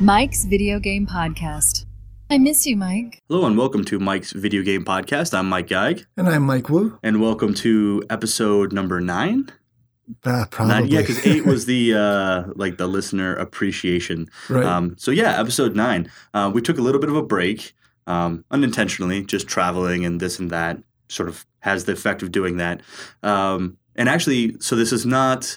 Mike's Video Game Podcast. I miss you, Mike. Hello and welcome to Mike's Video Game Podcast. I'm Mike Geig, And I'm Mike Wu. and welcome to episode number nine. Uh, probably. Nine, yeah, because eight was the uh, like the listener appreciation. right. Um, so yeah, episode nine. Uh, we took a little bit of a break, um, unintentionally, just traveling and this and that. Sort of has the effect of doing that. Um, and actually, so this is not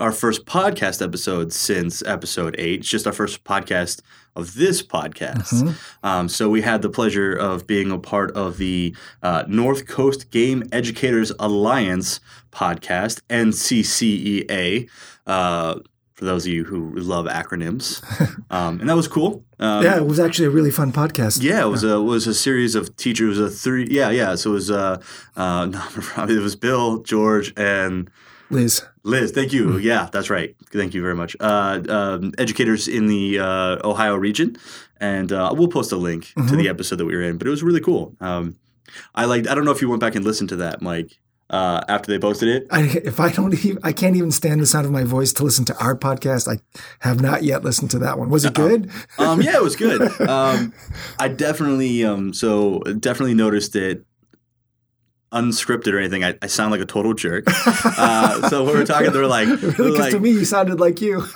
our first podcast episode since episode eight. It's just our first podcast of this podcast. Mhm. Um, so we had the pleasure of being a part of the uh, North Coast Game Educators Alliance podcast, NCGEA. Uh, for those of you who love acronyms, um, and that was cool. Um, yeah, it was actually a really fun podcast. yeah, it was a it was a series of teachers. It was a three. Yeah, yeah. So it was uh, uh, it was Bill, George, and Liz. Liz, thank you. Yeah, that's right. Thank you very much. Uh, um, educators in the uh, Ohio region, and uh, we'll post a link to the episode that we were in. But it was really cool. Um, I liked. I don't know if you went back and listened to that, Mike, uh, after they posted it. I, if I don't, even, I can't even stand the sound of my voice to listen to our podcast. I have not yet listened to that one. Was it good? Um, yeah, it was good. Um, I definitely, um, so definitely noticed it. Unscripted or anything, I, I sound like a total jerk. Uh, so when we were talking, they were like, Really? Because like to me, you sounded like you.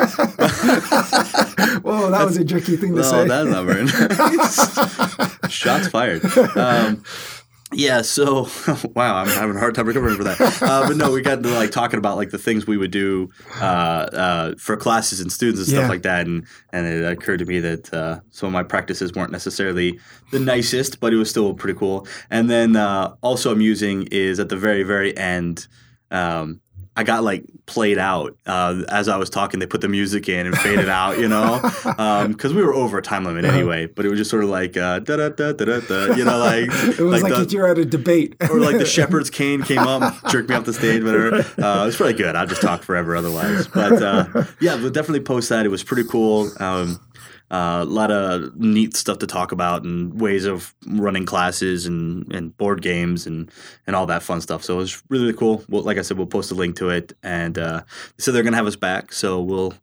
Whoa, that was a jerky thing to No, say. that's not very nice. Shots fired. Um, yeah, so wow, I'm having a hard time recovering for that. Uh, but no, we got into like talking about like the things we would do uh, uh, for classes and students and stuff Yeah. like that, and and it occurred to me that uh, some of my practices weren't necessarily the nicest, but it was still pretty cool. And then uh, also amusing is at the very very end. Um, I got like played out uh, as I was talking. They put the music in and faded out, you know, because we were over a time limit anyway. But it was just sort of like uh, da da da da da da, you know, like it was like, the, you're at a debate. or like the shepherd's cane came up, jerked me off the stage, whatever. Uh, it's really good. I'll just talk forever otherwise. But uh, yeah, we'll definitely post that. It was pretty cool. Um, uh, a lot of neat stuff to talk about and ways of running classes and, and board games and, and all that fun stuff. So it was really, cool. Like I said, we'll post a link to it. And uh, they said they're going to have us back. So we'll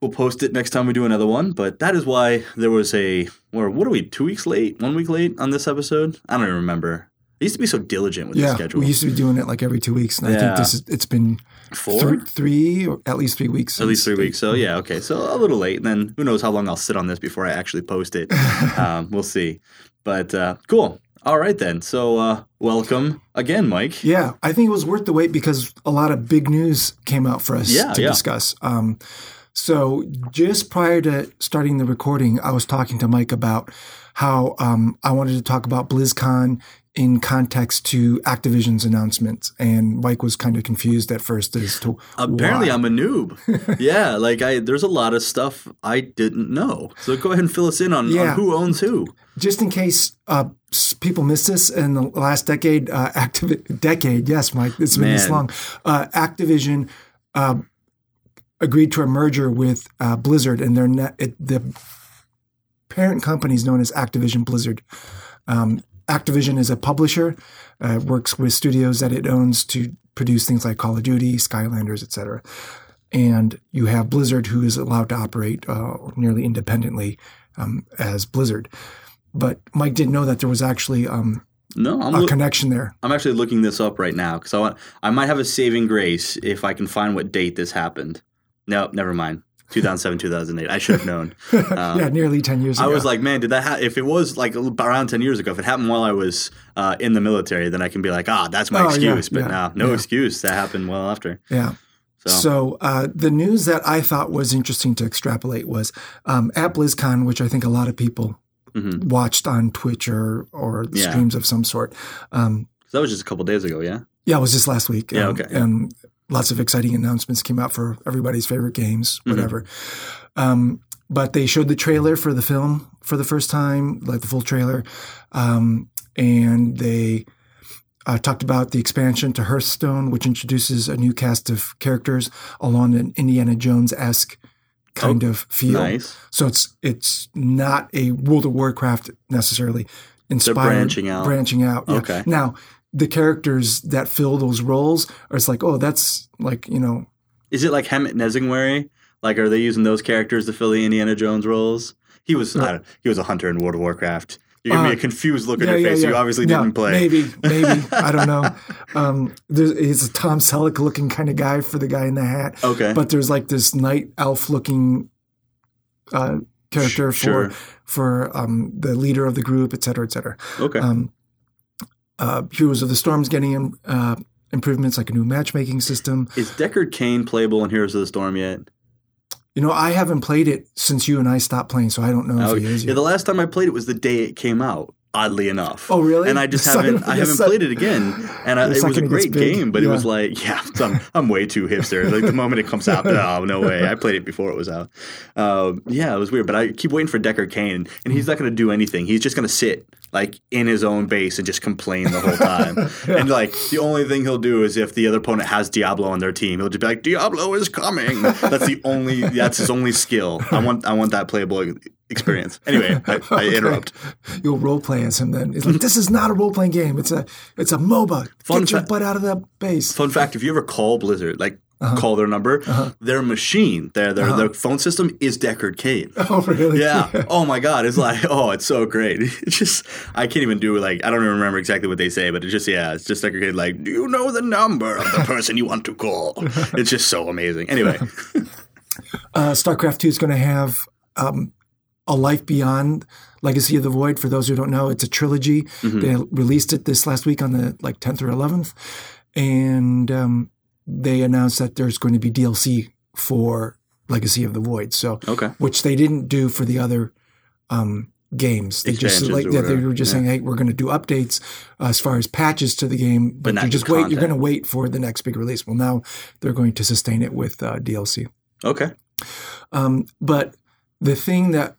we'll post it next time we do another one. But that is why there was a, or what are we, two weeks late, one week late on this episode? I don't even remember. I used to be so diligent with the yeah, schedule. we used to be doing it like every two weeks, and I think this is it's been Four? three, three or at least three weeks. At least three weeks. So yeah, okay. So a little late. And then who knows how long I'll sit on this before I actually post it. um, we'll see. But uh, cool. All right then. So uh, welcome again, Mike. Yeah, I think it was worth the wait because a lot of big news came out for us Yeah, to yeah. discuss. Um, so just prior to starting the recording, I was talking to Mike about how um, I wanted to talk about BlizzCon in context to Activision's announcements, and Mike was kind of confused at first as to Apparently, why. I'm a noob. yeah, like I, there's a lot of stuff I didn't know. So go ahead and fill us in on, Yeah. on who owns who. just in case uh, people missed this in the last decade, uh, Activ- decade, yes, Mike, it's been this long. Uh, Activision uh, agreed to a merger with uh, Blizzard, and their ne- it, the parent company is known as Activision Blizzard. Um, Activision is a publisher, uh, works with studios that it owns to produce things like Call of Duty, Skylanders, etc. And you have Blizzard, who is allowed to operate uh, nearly independently um, as Blizzard. But Mike didn't know that there was actually um, No, I'm, a connection there. I'm actually looking this up right now because I want. I might have a saving grace if I can find what date this happened. No, never mind. 2007, 2008. I should have known. Um, yeah, nearly 10 years ago. I was like, man, did that? Ha- if it was like around ten years ago, if it happened while I was uh, in the military, then I can be like, ah, that's my Oh, yeah, excuse. but yeah, no, no yeah. excuse. That happened well after. yeah. So, So uh, the news that I thought was interesting to extrapolate was um, at BlizzCon, which I think a lot of people Mhm. watched on Twitch or or Yeah. streams of some sort. Um, that was just a couple days ago. Yeah. yeah, it was just last week. Yeah, um, okay. And lots of exciting announcements came out for everybody's favorite games, Mm-hmm. whatever. Um, but they showed the trailer for the film for the first time, like the full trailer, um, and they uh, talked about the expansion to Hearthstone, which introduces a new cast of characters along an Indiana Jones esque kind of feel. Oh, Nice. So it's it's not a World of Warcraft necessarily inspired. They're branching out. Branching out. yeah. Okay. Now the characters that fill those roles are it's like, oh, that's like you know Is it like Hemet Nesingwary? Like, are they using those characters to fill the Indiana Jones roles? He was don't- he was a hunter in World of Warcraft. You're giving me Uh, a confused look on your face. You obviously didn't play. Maybe, maybe. I don't know. Um, there's, he's a Tom Selleck looking kind of guy for the guy in the hat. Okay. But there's like this night elf looking uh, character Sh- sure. for for um, the leader of the group, et cetera, et cetera. Okay. Um, uh, Heroes of the Storm's getting uh, improvements like a new matchmaking system. Is Deckard Cain playable in Heroes of the Storm yet? You know, I haven't played it since you and I stopped playing, so I don't know Oh, if he is yeah, yet. the last time I played it was the day it came out. Oddly enough. Oh, really? And I just haven't. I haven't sec- played it again. And I, it was a second it gets great game, but it was like, yeah, I'm, I'm way too hipster. Like the moment it comes out, no, no way. I played it before it was out. Um, yeah, it was weird. But I keep waiting for Deckard Cain, and he's not going to do anything. He's just going to sit like in his own base and just complain the whole time. And like the only thing he'll do is if the other opponent has Diablo on their team, he'll just be like, "Diablo is coming." That's the only. That's his only skill. I want. I want that playable experience. Anyway, I, I Okay. interrupt. You'll role play as him then. It's like this is not a role playing game. It's a it's a MOBA. Fun Get your butt out of that base. Fun fact: If you ever call Blizzard, like Uh-huh. call their number, their machine, their their, their phone system is Deckard Cain. Oh really? Yeah. Oh my God. It's like, oh, it's so great. It's just, I can't even do like, I don't even remember exactly what they say, but it's just, yeah, it's just Deckard. Like, do you know the number of the person you want to call? It's just so amazing. Anyway, Uh, StarCraft Two is going to have um, a life beyond Legacy of the Void. For those who don't know, it's a trilogy. Mm-hmm. They released it this last week on the like tenth or eleventh, and um, they announced that there's going to be DLC for Legacy of the Void. So okay. which they didn't do for the other um, games. They just like yeah, they were just yeah. saying, "Hey, we're going to do updates uh, as far as patches to the game, but, not you just wait. You're going to wait for the next big release." Well, now they're going to sustain it with uh, DLC. Okay. Um, but the thing that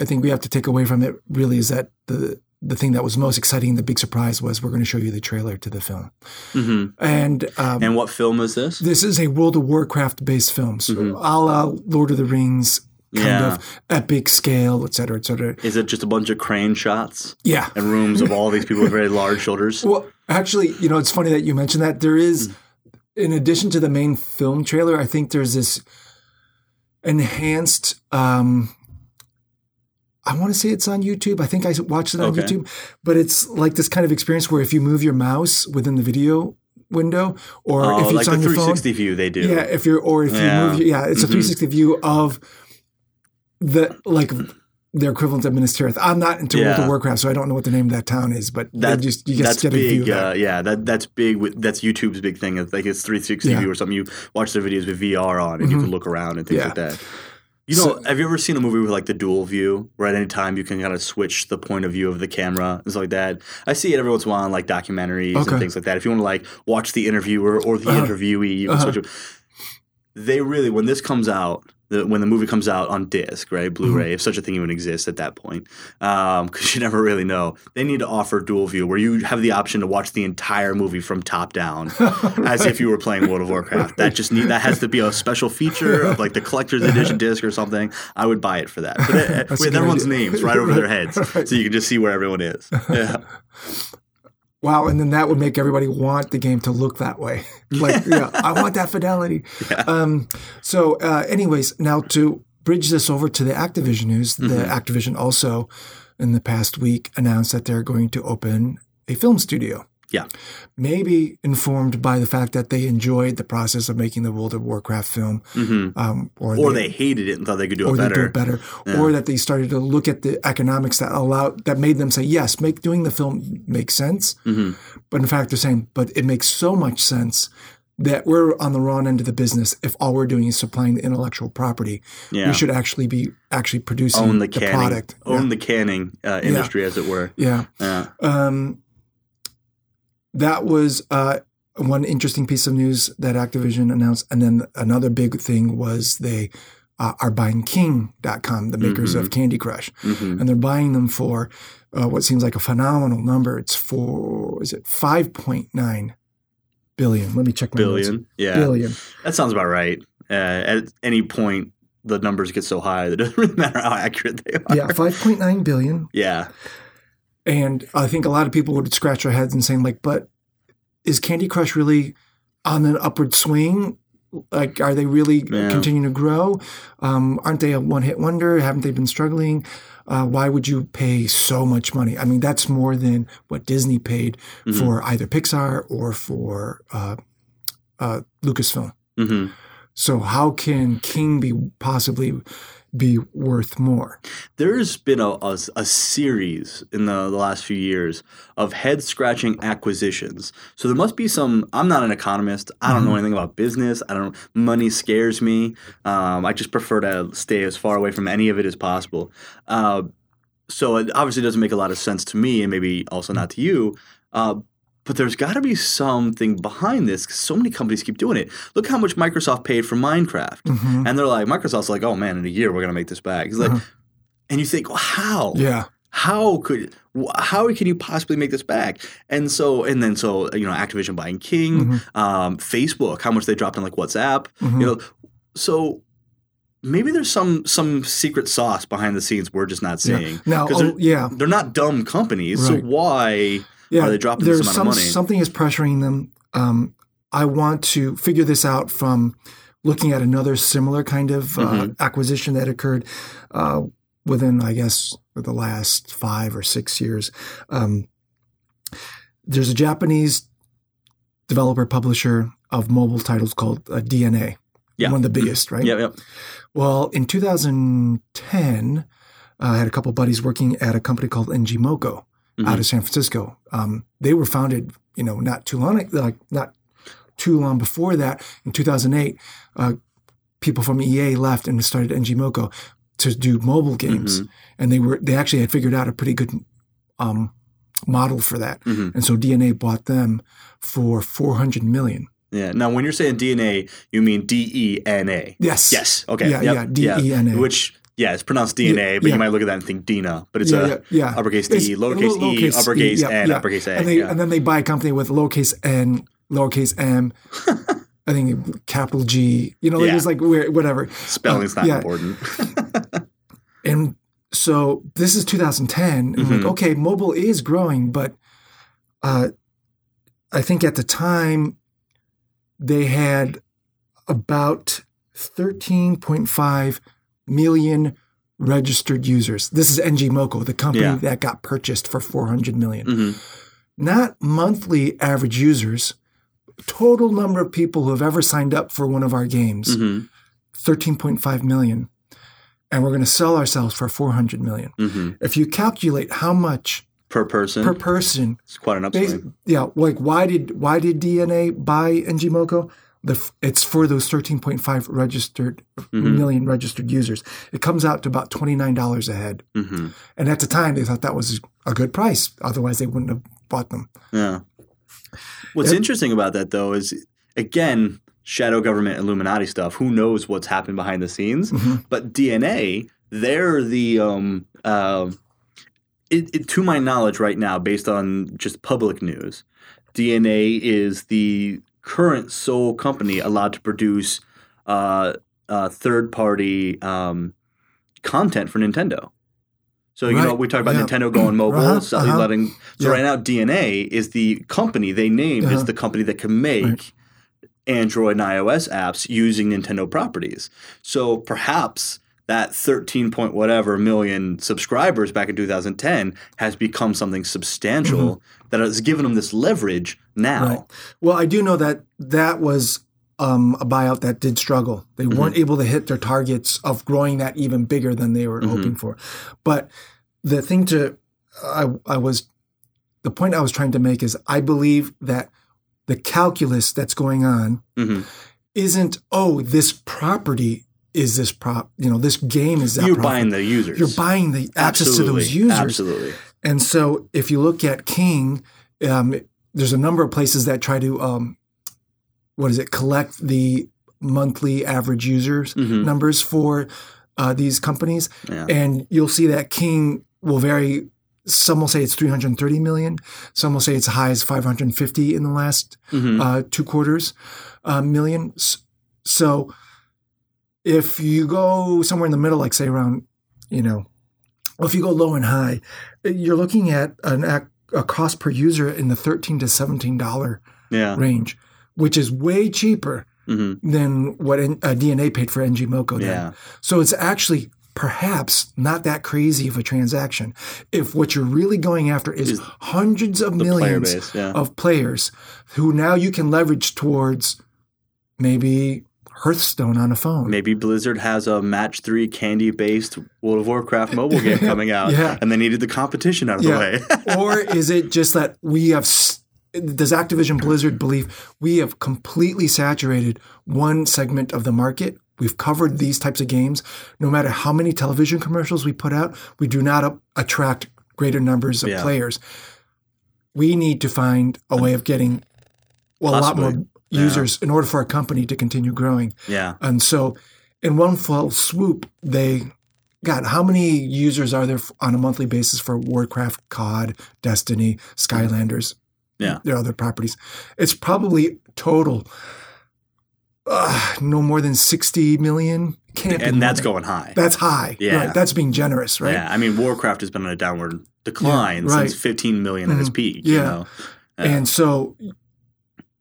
I think we have to take away from it really is that the the thing that was most exciting, the big surprise was we're going to show you the trailer to the film, hmm and um, And what film is this? this is a World of Warcraft based film, so a la Lord of the Rings. Kind Mm-hmm. Yeah. of epic scale, et cetera, et cetera. Is it just a bunch of crane shots Yeah. and rooms of all these people with very large shoulders? Well, actually, you know, it's funny that you mentioned that. There is, in addition to the main film trailer, I think there's this enhanced. Um, I want to say it's on YouTube. I think I watched it on Okay. YouTube, but it's like this kind of experience where if you move your mouse within the video window, or Oh, if it's like the on your phone, 360 view they do. yeah, if you're or if Yeah. you move, your, yeah, it's a Mhm. 360 view of the like their equivalent of Minas Tirith. I'm not into World of Warcraft, so I don't know what the name of that town is, but That, just you just that's get a view. Uh, yeah, that that's big. With, that's YouTube's big thing. It's like it's 360 Yeah. view or something. You watch their videos with VR on, and you can look around and things Yeah. like that. You know, So- have you ever seen a movie with like the dual view, where at any time you can kind of switch the point of view of the camera and stuff like that? I see it every once in a while in like documentaries Okay. and things like that. If you want to like watch the interviewer or the Uh-huh. interviewee, you can Uh-huh. switch. It. They really, when this comes out, the, when the movie comes out on disc, right, Blu-ray, Mm-hmm. if such a thing even exists at that point, because you never really know. They need to offer dual view, where you have the option to watch the entire movie from top down, as if you were playing World of Warcraft. That just need that has to be a special feature of like the collector's edition disc or something. I would buy it for that. But it, with everyone's idea. names right over their heads, Right. so you can just see where everyone is. Yeah. Wow, and then that would make everybody want the game to look that way. Like, yeah, I want that fidelity. Um, so, uh, anyways, now to bridge this over to the Activision news, the Mm-hmm. Activision also in the past week announced that they're going to open a film studio. Yeah. Maybe informed by the fact that they enjoyed the process of making the World of Warcraft film, hmm um, or, Or they hated it and thought they could do or it they better. do it better, or that they started to look at the economics that allowed that made them say, yes, make doing the film makes sense. hmm But in fact, they're saying, but it makes so much sense that we're on the wrong end of the business if all we're doing is supplying the intellectual property. Yeah. We should actually be actually producing Own the the, product. own the canning uh, industry, as it were. yeah. Yeah. yeah. Um, that was uh, one interesting piece of news that Activision announced. And then another big thing was they uh, are buying King.com, the makers of Candy Crush. hmm And they're buying them for uh, what seems like a phenomenal number. It's for, is it 5.9 billion? Let me check my notes. Billion. Yeah. Billion. That sounds about right. Uh, at any point, the numbers get so high that it doesn't really matter how accurate they are. Yeah, 5.9 billion. Yeah. And I think a lot of people would scratch their heads and saying, like, but is Candy Crush really on an upward swing? Like, are they really Yeah. continuing to grow? Um, aren't they a one hit wonder? Haven't they been struggling? Uh, why would you pay so much money? I mean, that's more than what Disney paid Mm-hmm. for either Pixar or for uh, uh, Lucasfilm. hmm So how can King be possibly be worth more? There's been a, a, a series in the, the last few years of head scratching acquisitions. So there must be some. I'm not an economist. I don't know anything about business. I don't. Money scares me. Um, I just prefer to stay as far away from any of it as possible. Uh, so it obviously doesn't make a lot of sense to me, and maybe also not to you. Uh, but there's got to be something behind this because so many companies keep doing it. Look how much Microsoft paid for Minecraft, Mhm. and they're like, Microsoft's like, oh man, in a year we're gonna make this back. It's like, Uh-huh. and you think, well, how? Yeah. How could? How can you possibly make this back? And so, and then so you know, Activision buying King, Mm-hmm. um, Facebook, how much they dropped on like WhatsApp, Mhm. you know, so. Maybe there's some some secret sauce behind the scenes we're just not Yeah. seeing. Now, 'Cause oh, yeah, They're not dumb companies, so why yeah. are they dropping There's this amount some, of money? Something is pressuring them. Um, I want to figure this out from looking at another similar kind of uh, Mhm. acquisition that occurred uh, within, I guess, the last five or six years. Um, there's a Japanese developer publisher of mobile titles called uh, DNA. Yeah. One of the biggest, right? Yeah, yeah. Well, in 2010, uh, I had a couple buddies working at a company called ngmoco Mm-hmm. out of San Francisco. Um, they were founded, you know, not too long, like not too long before that. In 2008, uh, people from EA left and started ngmoco to do mobile games, Mm-hmm. and they were they actually had figured out a pretty good um, model for that. Mhm. And so DNA bought them for 400 million. Yeah. Now, when you're saying DNA, you mean D E N A. Yes. Yes. Okay. Yeah, Yep. yeah, D-E-N-A. Which, yeah, it's pronounced DNA, but yeah. you might look at that and think Dina, but it's yeah, a yeah, yeah. uppercase D, lowercase little E, uppercase yeah, N, yeah. uppercase A. And, they, yeah. and then they buy a company with lowercase n, lowercase m, I think capital G. You know, Yeah. it's like whatever. Spelling's not yeah. important. And so this is 2010. And I'm like, okay, mobile is growing, but uh, I think at the time they had about 13.5 million registered users. This is ngmoco, the company Yeah. that got purchased for 400 million. hmm Not monthly average users, total number of people who have ever signed up for one of our games, hmm 13.5 million. And we're going to sell ourselves for 400 million. hmm If you calculate how much Per person, per person, it's quite an bas- yeah, like why did why did DNA buy ngmoco? The f- it's for those 13.5 registered Mhm. million registered users. It comes out to about $29 a head. hmm And at the time they thought that was a good price. Otherwise they wouldn't have bought them. Yeah. What's It- interesting about that, though, is again, shadow government Illuminati stuff. Who knows what's happened behind the scenes? Mhm. But DNA, they're the um, uh, it, it, to my knowledge, right now, based on just public news, DNA is the current sole company allowed to produce uh, uh, third-party um, content for Nintendo. So you know we talked about yeah. Nintendo going mobile, Uh-huh, so uh-huh. letting. So Yeah. right now, DNA is the company they named is Uh-huh. the company that can make Right. Android and iOS apps using Nintendo properties. So perhaps that 13 point whatever million subscribers back in 2010 has become something substantial that has given them this leverage now. Mm-hmm. Right. Well, I do know that that was um, a buyout that did struggle. They weren't able to hit their targets of growing that even bigger than they were Mhm. hoping for. But the thing to, I, I was, the point I was trying to make is I believe that the calculus that's going on Mhm. isn't, oh, this property is this prop, you know, this game is that You're profit. buying the users. You're buying the access to those users. Absolutely. And so if you look at King, um, there's a number of places that try to, um, what is it, collect the monthly average users Mhm. numbers for uh, these companies. Yeah. And you'll see that King will vary. Some will say it's 330 million. Some will say it's as high as 550 in the last Mhm. uh, two quarters uh, million. So if you go somewhere in the middle, like say around, you know, if you go low and high, you're looking at an a cost per user in the 13 to 17 dollar yeah. range, which is way cheaper than what N- uh, DNA paid for ngmoco. Then. Yeah. So it's actually perhaps not that crazy of a transaction. If what you're really going after is, hundreds of player millions base, yeah. of players who now you can leverage towards maybe Hearthstone on a phone. Maybe Blizzard has a match three candy based World of Warcraft mobile game coming out, Yeah. and they needed the competition out of the way. or is it just that we have does Activision Blizzard believe we have completely saturated one segment of the market? We've covered these types of games. No matter how many television commercials we put out, we do not attract greater numbers of Yeah. players. We need to find a way of getting well, a lot more users in order for our company to continue growing. yeah, And so, in one fell swoop, they God, how many users are there on a monthly basis for Warcraft, COD, Destiny, Skylanders, yeah. their other properties? It's probably total uh, no more than sixty million. Can't And that's going high. That's high. Yeah. Right. That's being generous, right? Yeah, I mean, Warcraft has been on a downward decline Yeah, right. Mm-hmm. since 15 million at its peak. You Yeah. know? And so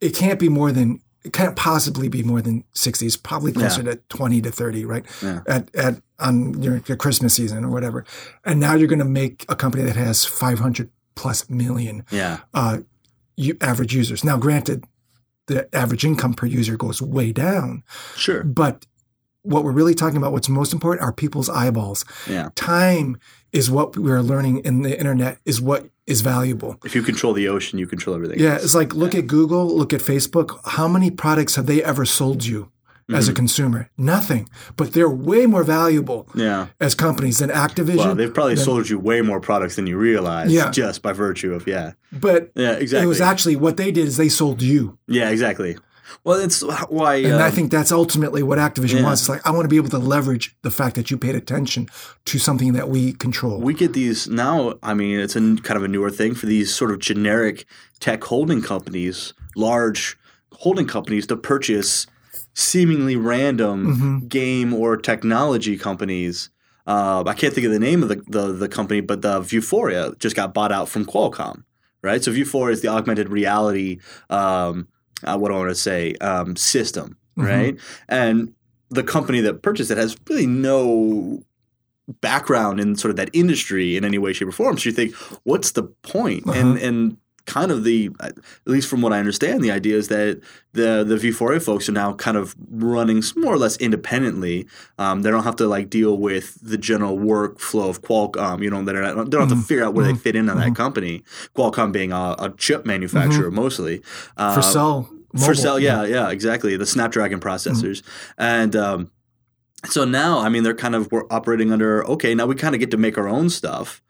it can't be more than it can't possibly be more than 60. It's probably closer to 20 to 30, right? Yeah. At at on your, your Christmas season or whatever. And now you're going to make a company that has 500 plus million Yeah, uh, you, average users. Now, granted, the average income per user goes way down, sure. but what we're really talking about, what's most important, are people's eyeballs. Yeah. Time is what we're learning in the internet is what is valuable. If you control the ocean, you control everything. Yeah, it's like look at Google, look at Facebook. How many products have they ever sold you as a Mm-hmm. consumer? Nothing. But they're way more valuable Yeah. as companies than Activision. Well, they've probably sold you way more products than you realize Yeah. just by virtue of, yeah. but Yeah, exactly. it was actually what they did is they sold you. yeah, exactly. Well, it's why. And I um, think that's ultimately what Activision yeah. wants. It's like I want to be able to leverage the fact that you paid attention to something that we control. we get these now. I mean, it's a kind of a newer thing for these sort of generic tech holding companies, large holding companies, to purchase seemingly random Mm-hmm. game or technology companies. Uh, I can't think of the name of the, the, the company, but the Vuforia just got bought out from Qualcomm, right? So Vuforia is the augmented reality. Um, uh, what do I want to say? Um, system, right? And the company that purchased it has really no background in sort of that industry in any way, shape, or form. So you think, what's the point? And and kind of the at least from what I understand, the idea is that the the Vuforia folks are now kind of running more or less independently. Um, they don't have to like deal with the general workflow of Qualcomm. You know, they're not, they don't have to figure out where they fit in on that company. Qualcomm being a, a chip manufacturer mostly uh, for cell. for mobile. cell, yeah, yeah, exactly. The Snapdragon processors, and um, so now, I mean, they're kind of we're operating under okay. Now we kind of get to make our own stuff,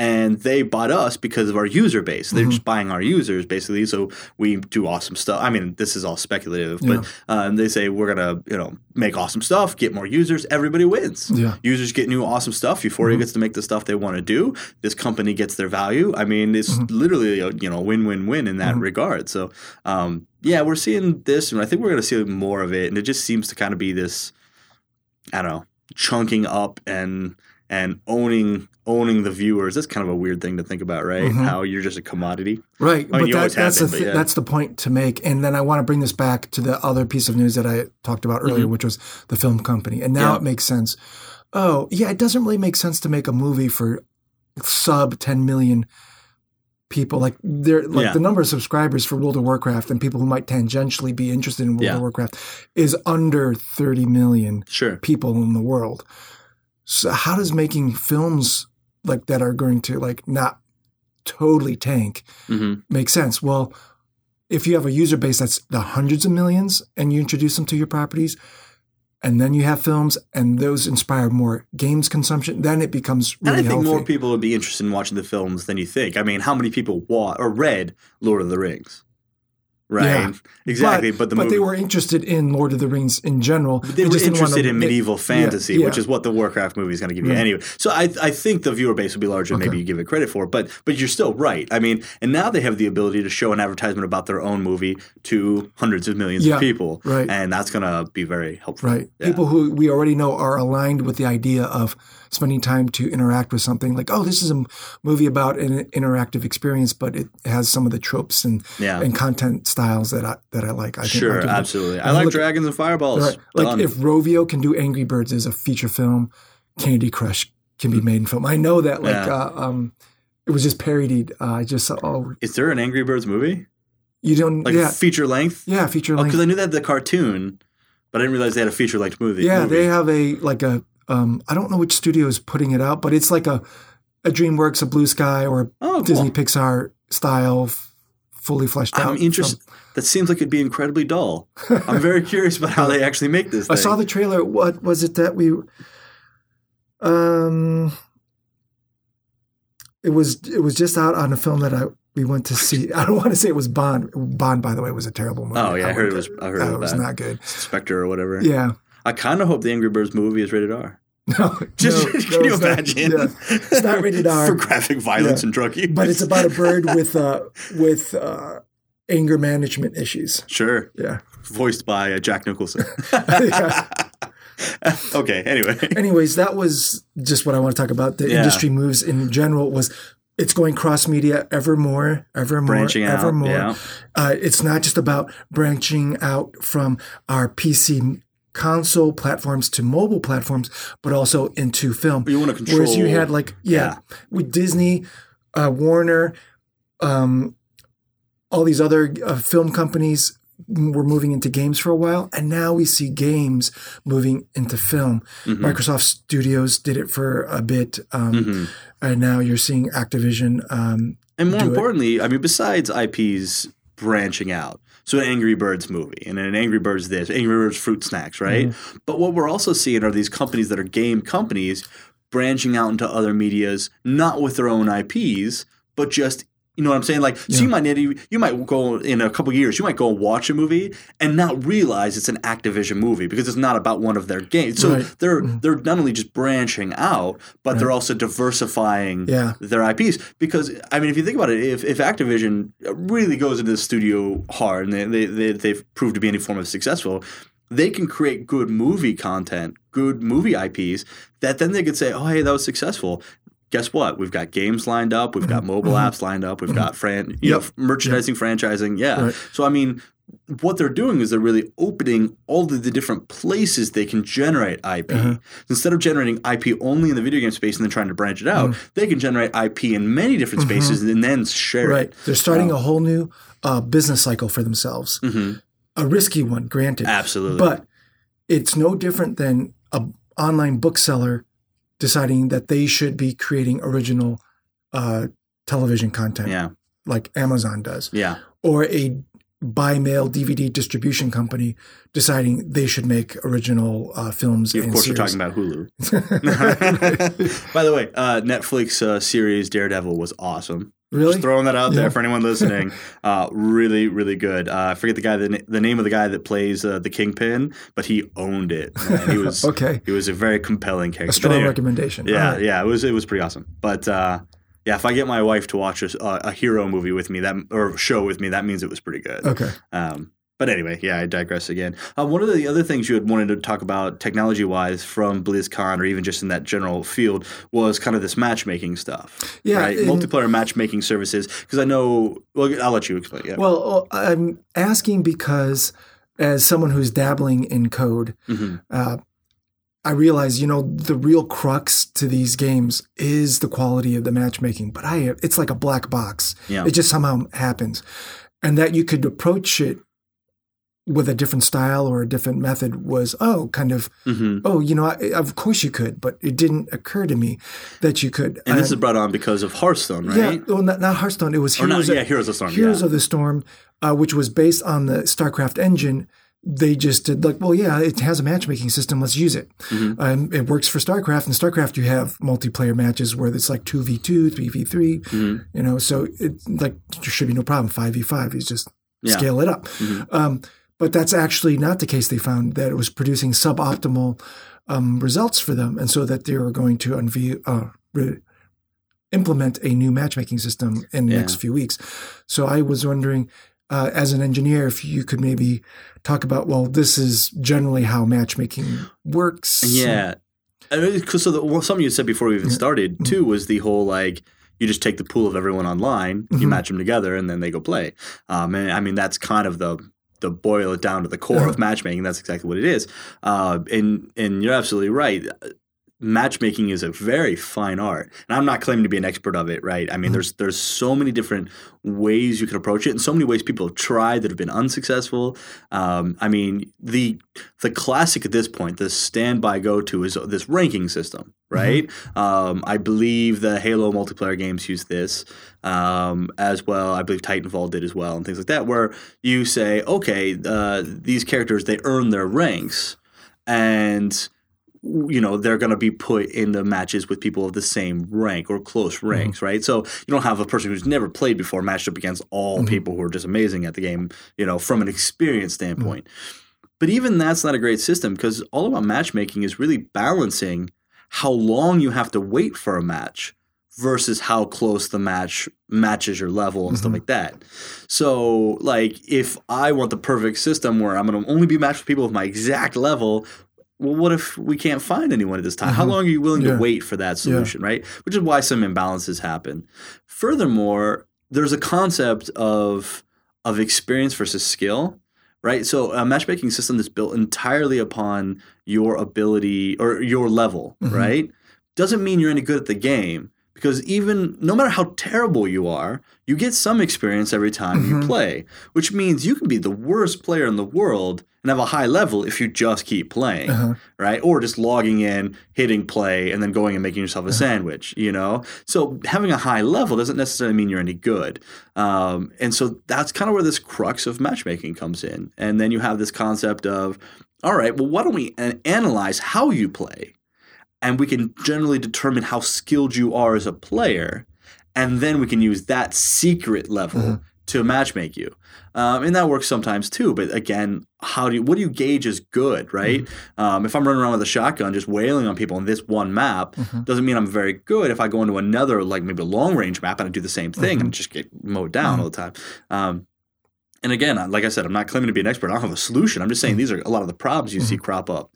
and they bought us because of our user base. They're mm-hmm. just buying our users basically, so we do awesome stuff. I mean, this is all speculative, but um, they say we're gonna you know make awesome stuff, get more users, everybody wins. Yeah. Users get new awesome stuff. Vuforia mm-hmm. gets to make the stuff they want to do. This company gets their value. I mean, it's mm-hmm. literally a you know win win win in that regard. So um, yeah, we're seeing this, and I think we're going to see more of it. And it just seems to kind of be this, I don't know, chunking up and and owning owning the viewers. That's kind of a weird thing to think about, right? How you're just a commodity. Right, I mean, but that, that's the been, but thi- yeah. that's the point to make. And then I want to bring this back to the other piece of news that I talked about earlier, which was the film company. And now Mm-hmm. Yeah. it makes sense. Oh, yeah, it doesn't really make sense to make a movie for sub 10 million people. Like there, like Yeah. the number of subscribers for World of Warcraft and people who might tangentially be interested in World of Warcraft is under 30 million Sure. people in the world. So how does making films like that are going to like not totally tank hmm make sense? Well, if you have a user base that's the hundreds of millions and you introduce them to your properties, and then you have films and those inspire more games consumption, then it becomes And I really think healthy. more people would be interested in watching the films than you think. I mean, how many people wa- or read Lord of the Rings? Right. Yeah. Exactly. But, the but movie, they were interested in Lord of the Rings in general. They were just didn't wanna- interested in they- medieval fantasy, yeah. which is what the Warcraft movie is going to give you Right. anyway. So I, I think the viewer base would be larger than maybe you give it credit for. But but you're still right. I mean, and now they have the ability to show an advertisement about their own movie to hundreds of millions Yeah, of people, right. And that's going to be very helpful. Right. Yeah. People who we already know are aligned with the idea of spending time to interact with something like, oh, this is a movie about an interactive experience, but it has some of the tropes and, Yeah. and content styles that I that I like. I think Sure, arguably- absolutely. I like look- dragons and fireballs. Right. Like Done. if Rovio can do Angry Birds as a feature film, Candy Crush can be made in film. I know that like Yeah. uh, um it was just parodied. Uh, I just saw oh is there an Angry Birds movie? you don't Like yeah feature length? yeah feature Oh, length. because I knew that the cartoon, but I didn't realize they had a feature length movie. yeah, movie. they have a like a um I don't know which studio is putting it out, but it's like a a DreamWorks, a Blue Sky, or a Oh, cool. Disney Pixar style, f- fully fleshed out. I'm interested. That seems like it'd be incredibly dull. I'm very curious about how they actually make this. I Thing. saw the trailer. What was it that we? Um, it was it was just out on a film that I we went to see. I don't want to say it was Bond. Bond, by the way, was a terrible movie. Oh, yeah, I heard it was- I heard it was was not good. Spectre or whatever. Yeah. I kind of hope the Angry Birds movie is rated R. No, Just no, can no, you it's not- imagine? yeah. It's not rated R. for graphic violence Yeah. and drug use. but it's about a bird with uh with uh anger management issues. sure Yeah. voiced by uh, Jack Nicholson. Okay. Anyway. anyways, that was just what I want to talk about. The Yeah. industry moves in general was it's going cross media ever more, ever more, Branching out, ever more. yeah. Uh, it's not just about branching out from our PC console platforms to mobile platforms, but also into film. You want to control. Whereas you had like yeah, with Disney, uh, Warner, um, all these other uh, film companies were moving into games for a while, and now we see games moving into film. Mhm. Microsoft Studios did it for a bit, um, Mhm. and now you're seeing Activision. Um, And more do it. importantly, I mean, besides IPs branching out, so an Angry Birds movie and an Angry Birds this, Angry Birds fruit snacks, right? Mm-hmm. But what we're also seeing are these companies that are game companies branching out into other medias, not with their own IPs, but just you know what I'm saying? Like, so you might need you might go in a couple years, you might go and watch a movie and not realize it's an Activision movie because it's not about one of their games. So Right. Mm-hmm. they're they're not only just branching out, but they're also diversifying Yeah. their IPs. Because I mean, if you think about it, if, if Activision really goes into the studio hard and they, they, they they've proved to be any form of successful, they can create good movie content, good movie IPs that then they could say, oh hey, that was successful. Guess what? We've got games lined up. We've got mobile apps lined up. We've got fran, you Mm-hmm. Yep. know, merchandising, franchising. Yeah. Right. So I mean, what they're doing is they're really opening all of the different places they can generate IP. Uh-huh. Instead of generating IP only in the video game space and then trying to branch it out, Mm-hmm. they can generate IP in many different spaces and then share right, it. they're starting a whole new uh, business cycle for themselves. Mhm. A risky one, granted, Absolutely. but it's no different than an online bookseller deciding that they should be creating original uh, television content, yeah, like Amazon does, yeah, or a buy mail DVD distribution company deciding they should make original uh, films. of and course, we're talking about Hulu. By the way, uh, Netflix uh, series Daredevil was awesome. Really. Just throwing that out there for anyone listening. Uh, really, really good. Uh, I forget the guy, the, the name of the guy that plays uh, the Kingpin, but he owned it. He was Okay. He was a very compelling character. a strong anyway, recommendation. Yeah, right. yeah, it was it was pretty awesome. But uh, yeah, if I get my wife to watch a, a hero movie with me, that or show with me, that means it was pretty good. Okay. Um, but anyway, yeah, I digress again. Uh, one of the other things you had wanted to talk about technology wise from BlizzCon or even just in that general field was kind of this matchmaking stuff. Yeah, Right? Multiplayer matchmaking services. Because I know, well, I'll let you explain. Yeah. Well, uh, I'm asking because as someone who's dabbling in code, Mhm. uh, I realize, you know, the real crux to these games is the quality of the matchmaking, but I, it's like a black box. Yeah. It just somehow happens. And that you could approach it with a different style or a different method was, oh, kind of, hmm oh, you know, I, of course you could, but it didn't occur to me that you could. And this is brought on because of Hearthstone, right? yeah, well, not, not Hearthstone. It was Or not, Heroes. yeah, of, Heroes of Storm. Heroes yeah. of the Storm, uh, which was based on the StarCraft engine. They just did like, well, yeah, it has a matchmaking system. Let's use it. Mm-hmm. Um, it works for StarCraft. And StarCraft, you have multiplayer matches where it's like two v two, three v three. Mm-hmm. You know, so it like there should be no problem. Five v five. You just Yeah. scale it up. Mhm. Um, but that's actually not the case. They found that it was producing suboptimal um, results for them, and so that they were going to unveil. Uh, re- implement a new matchmaking system in the Yeah. next few weeks. So I was wondering, uh, as an engineer, if you could maybe talk about, well, this is generally how matchmaking works. Yeah. So the, well, something you said before we even started Mm-hmm. too was the whole like You just take the pool of everyone online, you Mhm. match them together, and then they go play. Um, and I mean, that's kind of the the boil it down to the core of matchmaking. That's exactly what it is. Uh, and and you're absolutely right. Matchmaking is a very fine art, and I'm not claiming to be an expert of it. Right? I mean, Mhm. there's there's so many different ways you can approach it, and so many ways people have tried that have been unsuccessful. Um, I mean, the the classic at this point, the standby go to is this ranking system, right? Um, I believe the Halo multiplayer games use this um, as well. I believe Titanfall did as well, and things like that, where you say, okay, uh, these characters they earn their ranks, and you know they're going to be put in the matches with people of the same rank or close ranks, right? So you don't have a person who's never played before matched up against all Mhm. people who are just amazing at the game, you know, from an experience standpoint. But even that's not a great system because all about matchmaking is really balancing how long you have to wait for a match versus how close the match matches your level and stuff Mhm. like that. So, like, if I want the perfect system where I'm going to only be matched with people of my exact level, well, what if we can't find anyone at this time? How Mhm. long are you willing Yeah. to wait for that solution, right? Which is why some imbalances happen. Furthermore, there's a concept of of experience versus skill, right? So a matchmaking system that's built entirely upon your ability or your level, Mhm. right? Doesn't mean you're any good at the game because even no matter how terrible you are, you get some experience every time you Mhm. play, which means you can be the worst player in the world and have a high level if you just keep playing Uh-huh. right? Or just logging in, hitting play, and then going and making yourself a sandwich, you know? So having a high level doesn't necessarily mean you're any good. Um, and so that's kind of where this crux of matchmaking comes in. And then you have this concept of, all right, well, why don't we an- analyze how you play? And we can generally determine how skilled you are as a player. And then we can use that secret level Mhm. To matchmake you. Um, and that works sometimes too. But again, how do you, what do you gauge as good, right? Um, if I'm running around with a shotgun just wailing on people on this one map, Mhm. doesn't mean I'm very good. If I go into another, like maybe a long range map and I do the same thing and just get mowed down all the time. Um, and again, like I said, I'm not claiming to be an expert. I don't have a solution. I'm just saying these are a lot of the problems you see crop up.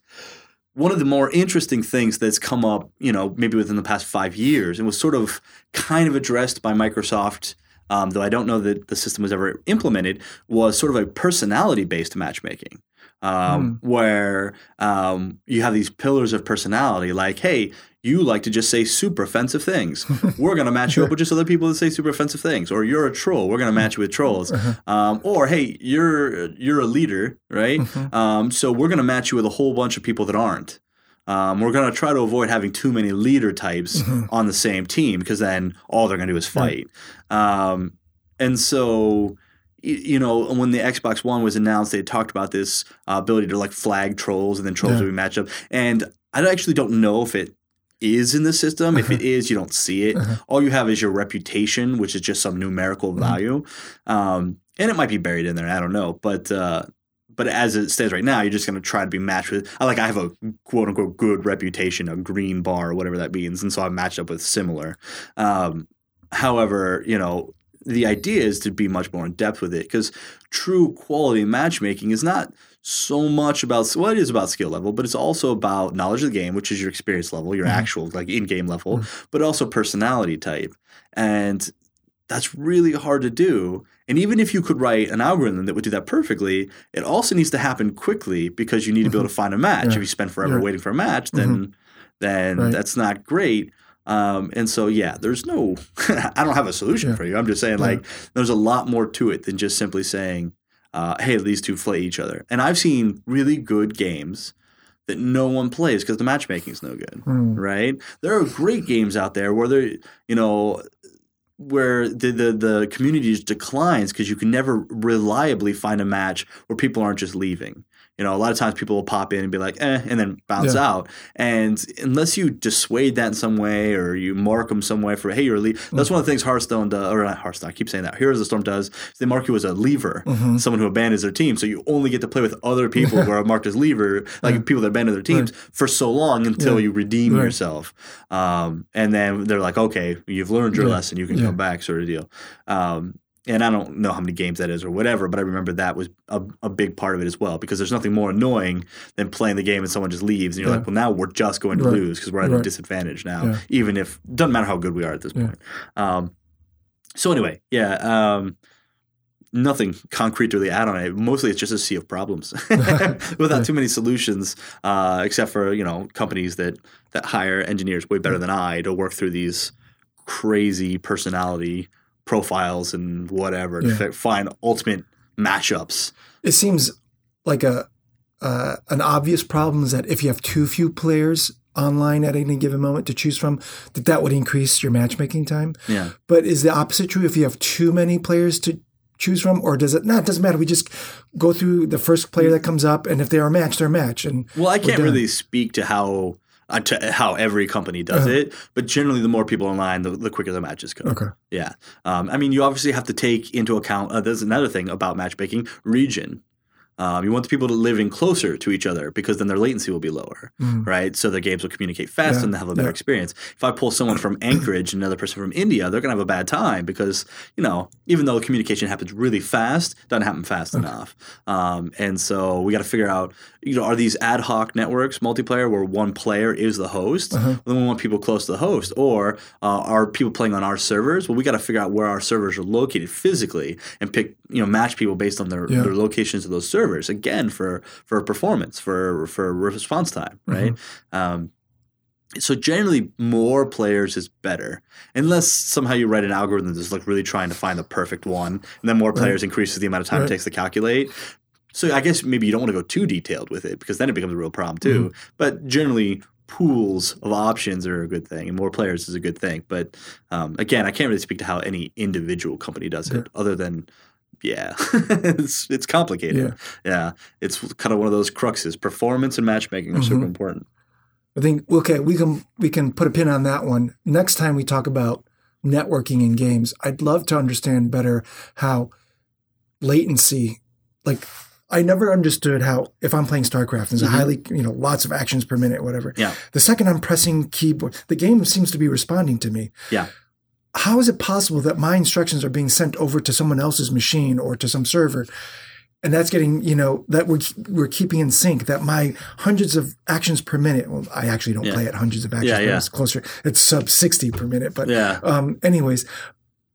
One of the more interesting things that's come up, you know, maybe within the past five years, and was sort of kind of addressed by Microsoft, um, though I don't know that the system was ever implemented, was sort of a personality based matchmaking. Um, Where um, you have these pillars of personality, like, hey, you like to just say super offensive things. We're going to match you up with just other people that say super offensive things. Or you're a troll. We're going to match you with trolls. Um, or hey, you're you're a leader, right? Um, so we're going to match you with a whole bunch of people that aren't. Um, we're going to try to avoid having too many leader types on the same team because then all they're going to do is fight. Um, and so, you know, when the Xbox One was announced, they talked about this uh, ability to like flag trolls and then trolls Yeah. would be matched up. And I actually don't know if it is in the system. If it is, you don't see it. Uh-huh. All you have is your reputation, which is just some numerical Mm-hmm. value. Um, and it might be buried in there. I don't know. But uh, but as it stands right now, you're just going to try to be matched with. I like I have a quote unquote good reputation, a green bar, or whatever that means, and so I'm matched up with similar. Um, however, you know the idea is to be much more in depth with it because true quality matchmaking is not so much about well it is about skill level but it's also about knowledge of the game which is your experience level your Mhm. actual like in-game level but also personality type and that's really hard to do and even if you could write an algorithm that would do that perfectly it also needs to happen quickly because you need to be able to find a match Yeah. if you spend forever Yeah. waiting for a match then then Right. that's not great um, and so yeah there's no i don't have a solution Yeah. for you i'm just saying like there's a lot more to it than just simply saying uh, hey these two play each other and i've seen really good games that no one plays because the matchmaking is no good Hmm. right? There are great games out there where there, you know, where the the, the community declines because you can never reliably find a match where people aren't just leaving. You know, a lot of times people will pop in and be like, eh, and then bounce Yeah. out. And unless you dissuade that in some way or you mark them some way for, hey, you're a leave. That's one of the things Hearthstone does, or not Hearthstone, I keep saying that. Heroes of the Storm does. They mark you as a leaver, Mhm. someone who abandons their team. So you only get to play with other people who are marked as leaver, like people that abandon their teams for so long until Yeah. you redeem Right. yourself. Um, and then they're like, okay, you've learned your Yeah. lesson. You can Yeah. come back, sort of deal. Um, and I don't know how many games that is or whatever, but I remember that was a, a big part of it as well because there's nothing more annoying than playing the game and someone just leaves and you're Yeah. like, well, now we're just going to Right. lose because we're at a disadvantage now, Yeah. even if doesn't matter how good we are at this Yeah. point. Um, so anyway, yeah, um, nothing concrete to really add on it. Mostly, it's just a sea of problems without too many solutions, uh, except for you know companies that that hire engineers way better than I to work through these crazy personality profiles and whatever to Yeah. fi- find ultimate matchups. It seems like a uh, an obvious problem is that if you have too few players online at any given moment to choose from, that that would increase your matchmaking time. Yeah. But is the opposite true if you have too many players to choose from, or does it? No, it doesn't matter. We just go through the first player that comes up, and if they are a match, they're a match. And Well, I can't really speak to how to how every company does it, but generally, the more people online, the, the quicker the matches go. Okay. Yeah. Um, I mean, you obviously have to take into account. Uh, there's another thing about matchmaking: region. Um, you want the people to live in closer to each other because then their latency will be lower, Mm. right? So their games will communicate faster Yeah, and they'll have a better yeah. experience. If I pull someone from Anchorage and another person from India, they're gonna have a bad time because you know, even though communication happens really fast, it doesn't happen fast enough. Um, and so we got to figure out, you know, are these ad hoc networks multiplayer where one player is the host? Uh-huh. Then we want people close to the host, or uh, are people playing on our servers? Well, we got to figure out where our servers are located physically and pick, you know, match people based on their, Yeah. their locations of those servers. Again, for for performance, for for response time, right? Um, so generally, more players is better, unless somehow you write an algorithm that's like really trying to find the perfect one, and then more players increases the amount of time Right. it takes to calculate. So I guess maybe you don't want to go too detailed with it because then it becomes a real problem too. But generally, pools of options are a good thing, and more players is a good thing. But um, again, I can't really speak to how any individual company does it, other than yeah, it's it's complicated. Yeah. it's kind of one of those cruxes. Performance and matchmaking are super Mhm. important. I think okay, we can we can put a pin on that one. Next time we talk about networking in games, I'd love to understand better how latency like I never understood how if I'm playing StarCraft, there's a highly you know lots of actions per minute, whatever. Yeah. The second I'm pressing keyboard, the game seems to be responding to me. Yeah. How is it possible that my instructions are being sent over to someone else's machine or to some server? And that's getting, you know, that we're we're keeping in sync. That my hundreds of actions per minute. Well, I actually don't Yeah. play at hundreds of actions. Yeah, per yeah. minute. It's closer. It's sub sixty per minute. But Yeah. um, anyways,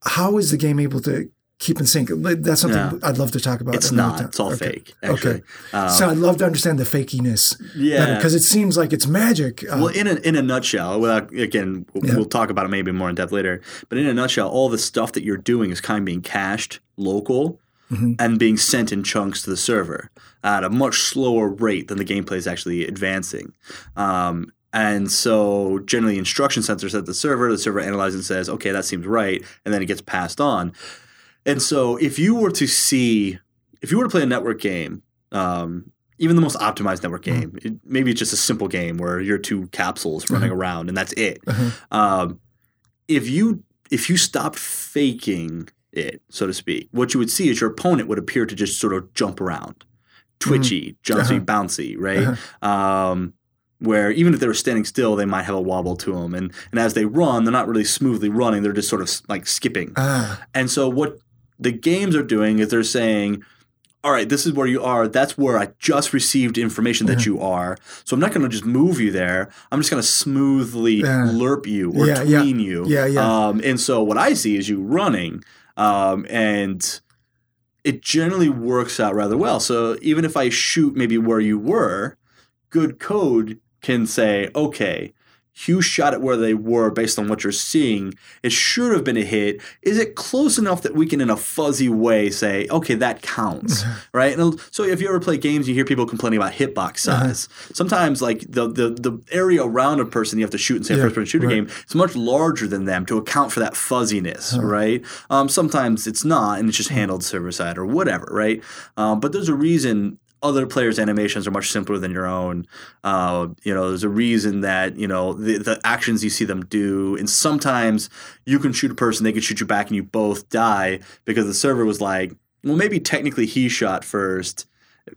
how is the game able to keep in sync? That's something. I'd love to talk about. It's not. time. It's all Okay. fake. Actually. Okay. Um, so I'd love to understand the fakiness. yeah. because it seems like it's magic. Uh, well, in a, in a nutshell, without again, we'll, Yeah. we'll talk about it maybe more in depth later. But in a nutshell, all the stuff that you're doing is kind of being cached local Mhm. and being sent in chunks to the server at a much slower rate than the gameplay is actually advancing. Um, and so generally, instruction sensors at the server, the server analyzes and says, "Okay, that seems right," and then it gets passed on. And so, if you were to see, if you were to play a network game, um, even the most optimized network game, it, maybe it's just a simple game where you're two capsules running around and that's it. Uh-huh. Um, if you if you stopped faking it, so to speak, what you would see is your opponent would appear to just sort of jump around, twitchy, jumpy, Uh-huh. bouncy, right? Um, where even if they were standing still, they might have a wobble to them, and and as they run, they're not really smoothly running; they're just sort of like skipping. ah, And so what the games are doing is they're saying, all right, this is where you are. That's where I just received information that you are. So I'm not going to just move you there. I'm just going to smoothly Yeah. lerp you or Yeah, yeah. tween you. Yeah, yeah. Um, and so what I see is you running, um, and it generally works out rather well. So even if I shoot maybe where you were, good code can say, okay, Hugh shot it where they were based on what you're seeing. It should have been a hit. Is it close enough that we can, in a fuzzy way, say, okay, that counts, right? And so if you ever play games, you hear people complaining about hitbox size. Sometimes, like the, the the area around a person you have to shoot and say a first-person shooter right. game, it's much larger than them to account for that fuzziness, right? Um, sometimes it's not, and it's just handled server side or whatever, right? Um, but there's a reason other players' animations are much simpler than your own. Uh, you know, there's a reason that you know the, the actions you see them do, and sometimes you can shoot a person, they can shoot you back, and you both die because the server was like, well, maybe technically he shot first.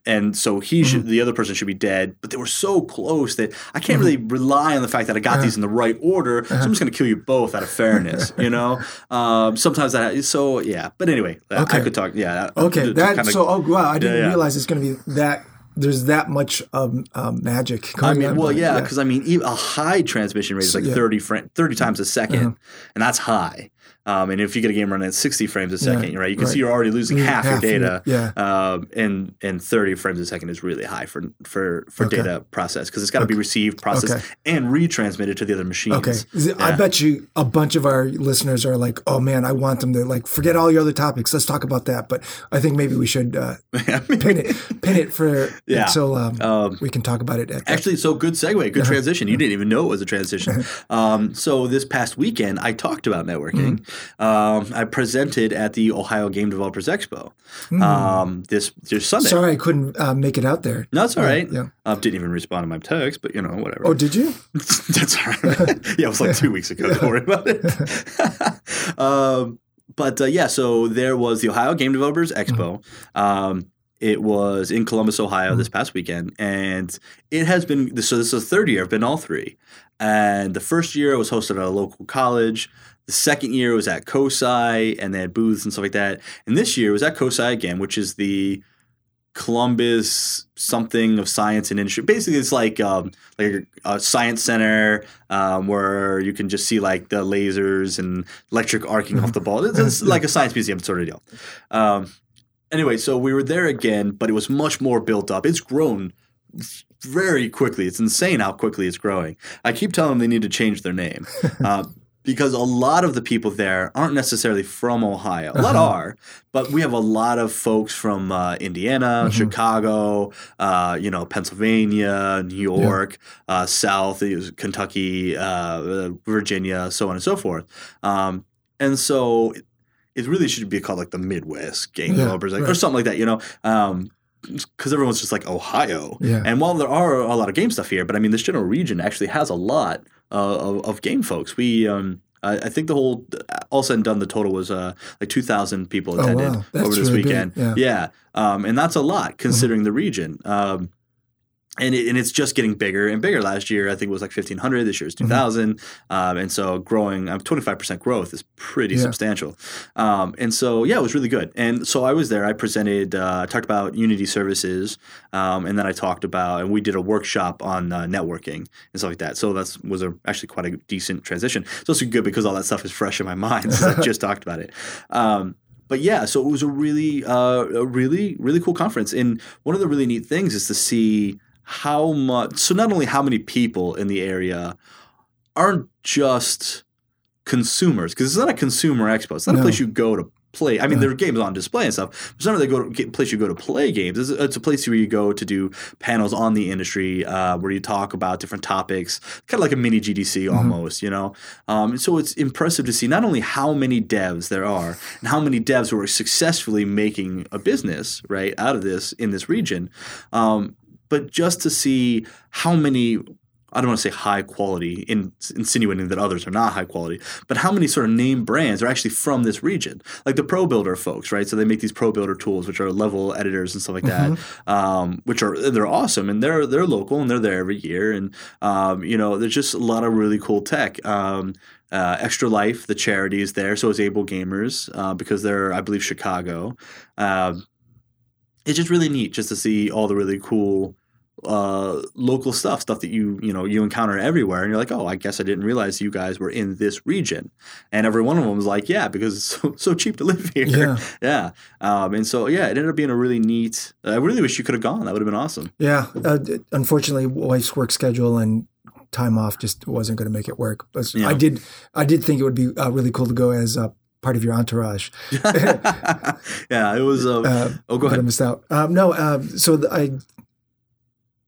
And so he should the other person should be dead. But they were so close that I can't really rely on the fact that I got these in the right order. So I'm just going to kill you both out of fairness, you know. Um, sometimes that so yeah. But anyway, I- I could talk. Yeah. Okay, to- to that kinda- so oh wow, I didn't yeah. realize it's going to be that. There's that much um, um, magic. I mean, well, yeah, because I mean, a high transmission rate is like yeah. 30, fra- 30 times a 2nd Uh-huh. and that's high. Um, and if you get a game running at 60 frames a second, right, you can right. see you're already losing half, half your data. yeah. Um, and, and 30 frames a second is really high for for, for Okay. data process because it's got to be received, processed, Okay. and retransmitted to the other machines. Okay, I bet you a bunch of our listeners are like, "Oh man, I want them to like forget all your other topics. Let's talk about that." But I think maybe we should uh, pin it, pin it for Yeah. until um, Um, we can talk about it. At Actually, so good segue, Uh-huh. good transition. You didn't even know it was a transition. Um, so this past weekend, I talked about networking. Mm. Um, I presented at the Ohio Game Developers Expo um, this this Sunday. Sorry, I couldn't uh, make it out there. No, it's all right. yeah. Uh, didn't even respond to my text, but you know, whatever. Oh, did you? That's all right. yeah, it was like two weeks ago. Don't worry about it. um, but uh, yeah, so there was the Ohio Game Developers Expo. Um, it was in Columbus, Ohio, this past weekend, and it has been. So this is the third year. I've been all three, and the first year it was hosted at a local college. The second year was at COSI, and they had booths and stuff like that. And this year was at COSI again, which is the Columbus something of science and industry. Basically, it's like um, like a, a science center um, where you can just see like the lasers and electric arcing off the ball. It's, it's like a science museum sort of deal. Um, anyway, so we were there again, but it was much more built up. It's grown very quickly. It's insane how quickly it's growing. I keep telling them they need to change their name. Uh, because a lot of the people there aren't necessarily from Ohio. A lot are, but we have a lot of folks from uh, Indiana, Chicago, uh, you know, Pennsylvania, New York, uh, South, Kentucky, uh, Virginia, so on and so forth. Um, and so it, it really should be called like the Midwest Game Yeah, Developers, like, or something like that, you know. Um, because everyone's just like Ohio, Yeah. and while there are a lot of game stuff here, but I mean, this general region actually has a lot uh, of, of game folks. We, um, I, I think the whole, all said and done, the total was uh, like two thousand people Oh, attended wow. Over this really big. weekend. Yeah. yeah, um, and that's a lot considering the region. Um, and, it, and it's just getting bigger and bigger. Last year, I think it was like 1,500. This year is 2,000. Um, and so growing, um, 25% growth is pretty Yeah. substantial. Um, and so, yeah, it was really good. And so I was there. I presented, uh, I talked about Unity services. Um, and then I talked about, and we did a workshop on uh, networking and stuff like that. So that was a, actually quite a decent transition. It's also good because all that stuff is fresh in my mind since I just talked about it. Um, but yeah, so it was a really, uh, a really, really cool conference. And one of the really neat things is to see how much. So not only how many people in the area aren't just consumers, because it's not a consumer expo. It's not a place you go to play. I mean, there are games on display and stuff. It's not really go to, place you go to play games. It's, it's a place where you go to do panels on the industry, uh, where you talk about different topics, kind of like a mini GDC almost, you know. Um, so it's impressive to see not only how many devs there are and how many devs who are successfully making a business right out of this in this region, um, but just to see how many I don't want to say high quality, in, insinuating that others are not high quality, but how many sort of name brands are actually from this region? Like the ProBuilder folks, right? So they make these ProBuilder tools, which are level editors and stuff like that, um, which are they're awesome and they're they're local and they're there every year, and um, you know there's just a lot of really cool tech. Um, uh, Extra Life, the charity is there, so is AbleGamers uh, because they're, I believe, Chicago. Um, it's just really neat just to see all the really cool uh, local stuff, stuff that you you know you encounter everywhere, and you're like, oh, I guess I didn't realize you guys were in this region. And every one of them was like, yeah, because it's so, so cheap to live here. Yeah. yeah. Um, and so yeah, it ended up being a really neat. I really wish you could have gone. That would have been awesome. Yeah. Uh, unfortunately, wife's work schedule and time off just wasn't going to make it work. But Yeah. I did. I did think it would be uh, really cool to go as uh, part of your entourage. yeah, it was. Uh, Uh, oh, go but I ahead. missed out. Um, no. Um, so the, I.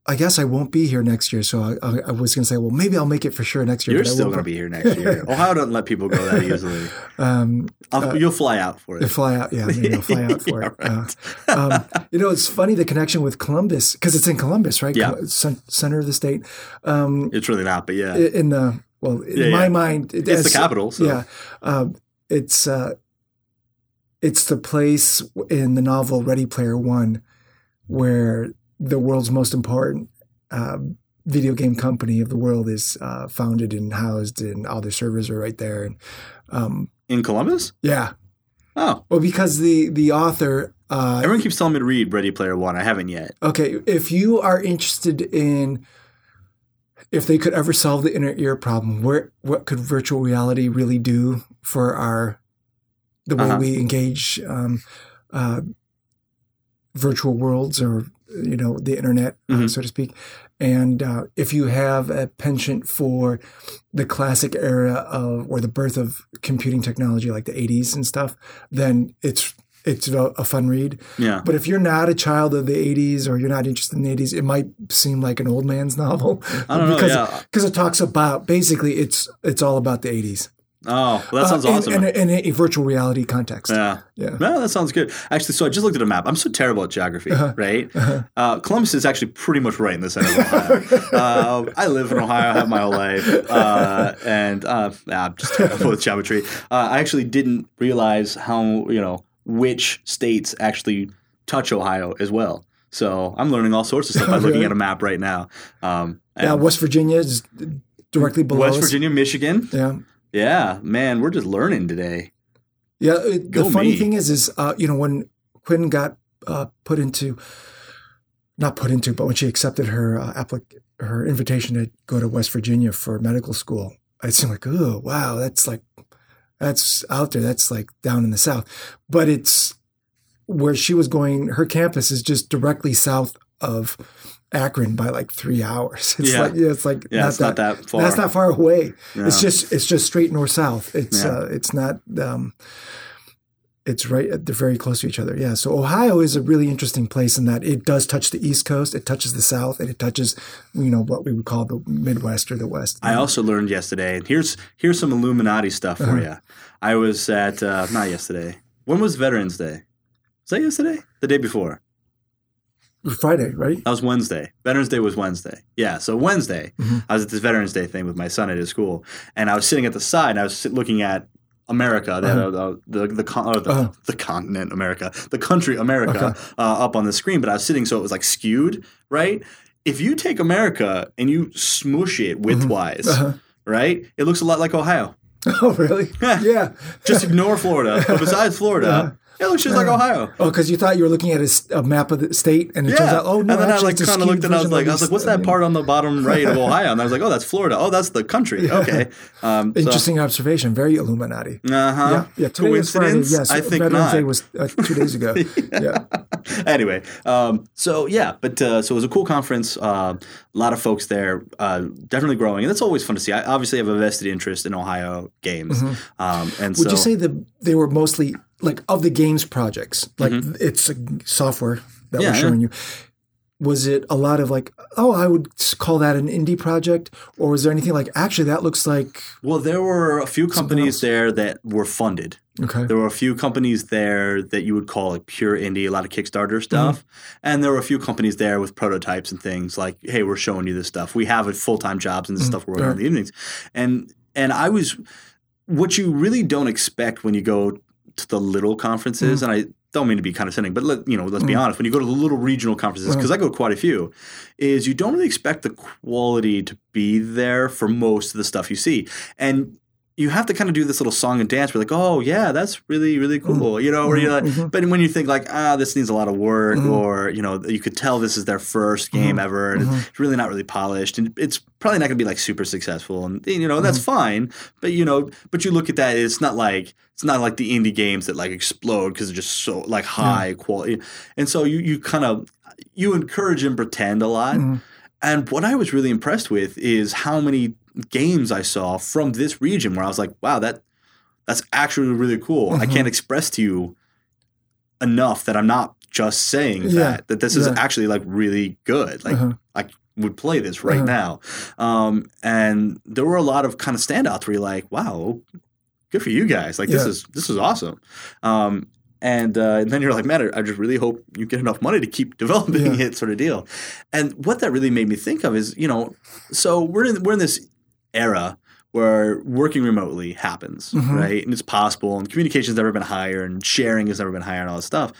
I guess I won't be here next year, so I, I, was going to say, well, maybe I'll make it for sure next year. You're still going to be here next year. Ohio doesn't let people go that easily. Um, I'll, you'll fly out for it. fly out, yeah, maybe I'll fly out for Yeah, it. Uh, um, you know, it's funny the connection with Columbus because it's in Columbus, right? Yeah. Center of the state. Um, It's really not, but yeah, in the well, in Yeah, my yeah. mind, it, it's the capital. So. Yeah, um, it's uh, it's the place in the novel Ready Player One where the world's most important uh, video game company of the world is uh, founded and housed, and all their servers are right there. And um, In Columbus? yeah, Oh, well, because the the author. Uh, everyone keeps telling me to read Ready Player One. I haven't yet. Okay, if you are interested in if they could ever solve the inner ear problem, where what could virtual reality really do for our the way Uh-huh. we engage um, uh, virtual worlds or you know the internet, uh, Mhm. so to speak, and uh, if you have a penchant for the classic era of or the birth of computing technology like the 80s and stuff, then it's it's a, fun read. Yeah. But if you're not a child of the 80s or you're not interested in the 80s, it might seem like an old man's novel. I don't know, because, yeah. Because it talks about basically it's it's all about the 80s. Oh, well, that sounds Uh, awesome. In, a, in a virtual reality context. yeah. Yeah. No, that sounds good. Actually, so I just looked at a map. I'm so terrible at geography, Uh-huh. right? Uh, Columbus is actually pretty much right in the center of Ohio. uh, I live in Ohio, I have my whole life, uh, and uh, nah, I'm just terrible with geometry. Uh, I actually didn't realize how you know which states actually touch Ohio as well. So I'm learning all sorts of stuff by looking Really? at a map right now. Um, Yeah, West Virginia is directly below West us. Virginia, Michigan. Yeah. Yeah, man, we're just learning today. Yeah. it- the funny me. thing is, is, uh, you know, when Quinn got uh, put into, not put into, but when she accepted her uh, applic- her invitation to go to West Virginia for medical school, it seemed like, oh, wow, that's like, that's out there. That's like down in the South. But it's where she was going, her campus is just directly south of Akron by like three hours. It's Yeah. like, yeah, it's like, Yeah, it's not that far. That's not far away. It's just it's just straight north south. It's Yeah. uh, it's not um, it's right they're very close to each other. Yeah. So Ohio is a really interesting place in that it does touch the East Coast, it touches the South, and it touches you know what we would call the Midwest or the West. I also learned yesterday. and Here's here's some Illuminati stuff for Uh-huh. you. I was at uh, not yesterday. When was Veterans Day? Was that yesterday? The day before? Friday, right? That was Wednesday. Veterans Day was Wednesday. Yeah, so Wednesday, Mhm. I was at this Veterans Day thing with my son at his school, and I was sitting at the side, and I was looking at America, the Uh-huh. the the, con- or the, Uh-huh. the continent America, the country America, Okay. uh, up on the screen. But I was sitting so it was like skewed, right? If you take America and you smush it widthwise, Uh-huh. right, it looks a lot like Ohio. Oh, really? yeah. Just ignore Florida. But besides Florida, it looks just like Ohio. Oh, because you thought you were looking at a map of the state, and it turns out, oh no, and then I like kind of looked and I was like, I was like, what's that part on the bottom right of Ohio? And I was like, oh, that's Florida. Oh, that's the country. Okay. Um, so- Interesting observation. Very Illuminati. Uh-huh. Yeah, yeah. Today Friday. Coincidence? Yes, I think Veterans not. Day was uh, two days ago. yeah. anyway, um, so yeah, but uh, so it was a cool conference. Uh, a lot of folks there, uh, definitely growing, and that's always fun to see. I obviously have a vested interest in Ohio games, um, and Mm-hmm. Would so you say that they were mostly like of the games projects? Like Mhm. it's a software that Yeah, we're showing you. Was it a lot of like, oh, I would call that an indie project, or was there anything like, actually, that looks like well, there were a few companies there that were funded. okay, There were a few companies there that you would call like pure indie, a lot of Kickstarter stuff. Mm-hmm. And there were a few companies there with prototypes and things like, hey, we're showing you this stuff. We have full time jobs and this stuff we're working in the evenings. And and I was what you really don't expect when you go to the little conferences, mm. and I don't mean to be condescending, but let, you know, let's be mm. honest. When you go to the little regional conferences, because I go to quite a few, is you don't really expect the quality to be there for most of the stuff you see, and you have to kind of do this little song and dance. We're like, oh yeah, that's really really mm-hmm. cool, you know. Or you're like, mm-hmm. but when you think like, ah, this needs a lot of work, mm-hmm. or you know, you could tell this is their first game ever, and it's really not really polished, and it's probably not going to be like super successful, and you know that's fine. But you know, but you look at that, it's not like it's not like the indie games that like explode because they're just so like high quality, and so you you kind of you encourage and pretend a lot. And what I was really impressed with is how many games I saw from this region where I was like, wow, that that's actually really cool. I can't express to you enough that I'm not just saying Yeah. that that this is Yeah. actually like really good. Like Uh-huh. I would play this right Uh-huh. now. Um, and there were a lot of kind of standouts where you're like, wow, good for you guys. Like this is this is awesome. Um, and, uh, and then you're like, man, I just really hope you get enough money to keep developing Yeah. it, sort of deal. And what that really made me think of is, you know, so we're in we're in this era where working remotely happens, Mhm. right? And it's possible, and communication's never been higher, and sharing has never been higher, and all that stuff.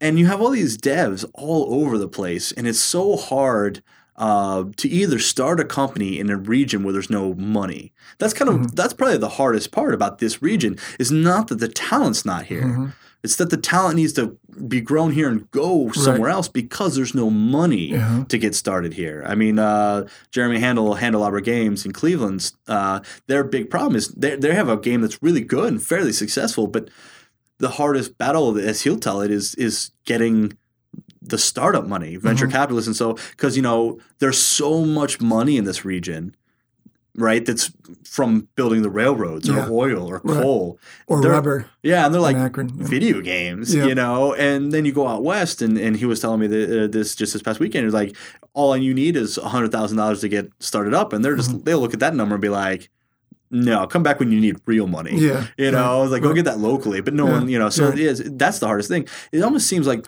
and you have all these devs all over the place, and it's so hard. Uh, to either start a company in a region where there's no money. That's kind of Mm-hmm. that's probably the hardest part about this region is not that the talent's not here. Mm-hmm. It's that the talent needs to be grown here and go somewhere else because there's no money Uh-huh. to get started here. I mean, uh, Jeremy Handel, Handelabra Games in Cleveland, uh, their big problem is they they have a game that's really good and fairly successful, but the hardest battle, as he'll tell it, is is getting the startup money, venture Mm-hmm. capitalists, and so because you know there's so much money in this region, right? That's from building the railroads or Yeah. oil or coal or They're- rubber. yeah, and they're like Akron, yeah. video games, Yeah. you know. And then you go out west, and, and he was telling me that, uh, this just this past weekend. He was like, all you need is hundred thousand dollars to get started up, and they're just Mm-hmm. they'll look at that number and be like, no, come back when you need real money. Yeah, you know, right, I was like, go get that locally, but no one, you know. So it is that's the hardest thing. It almost seems like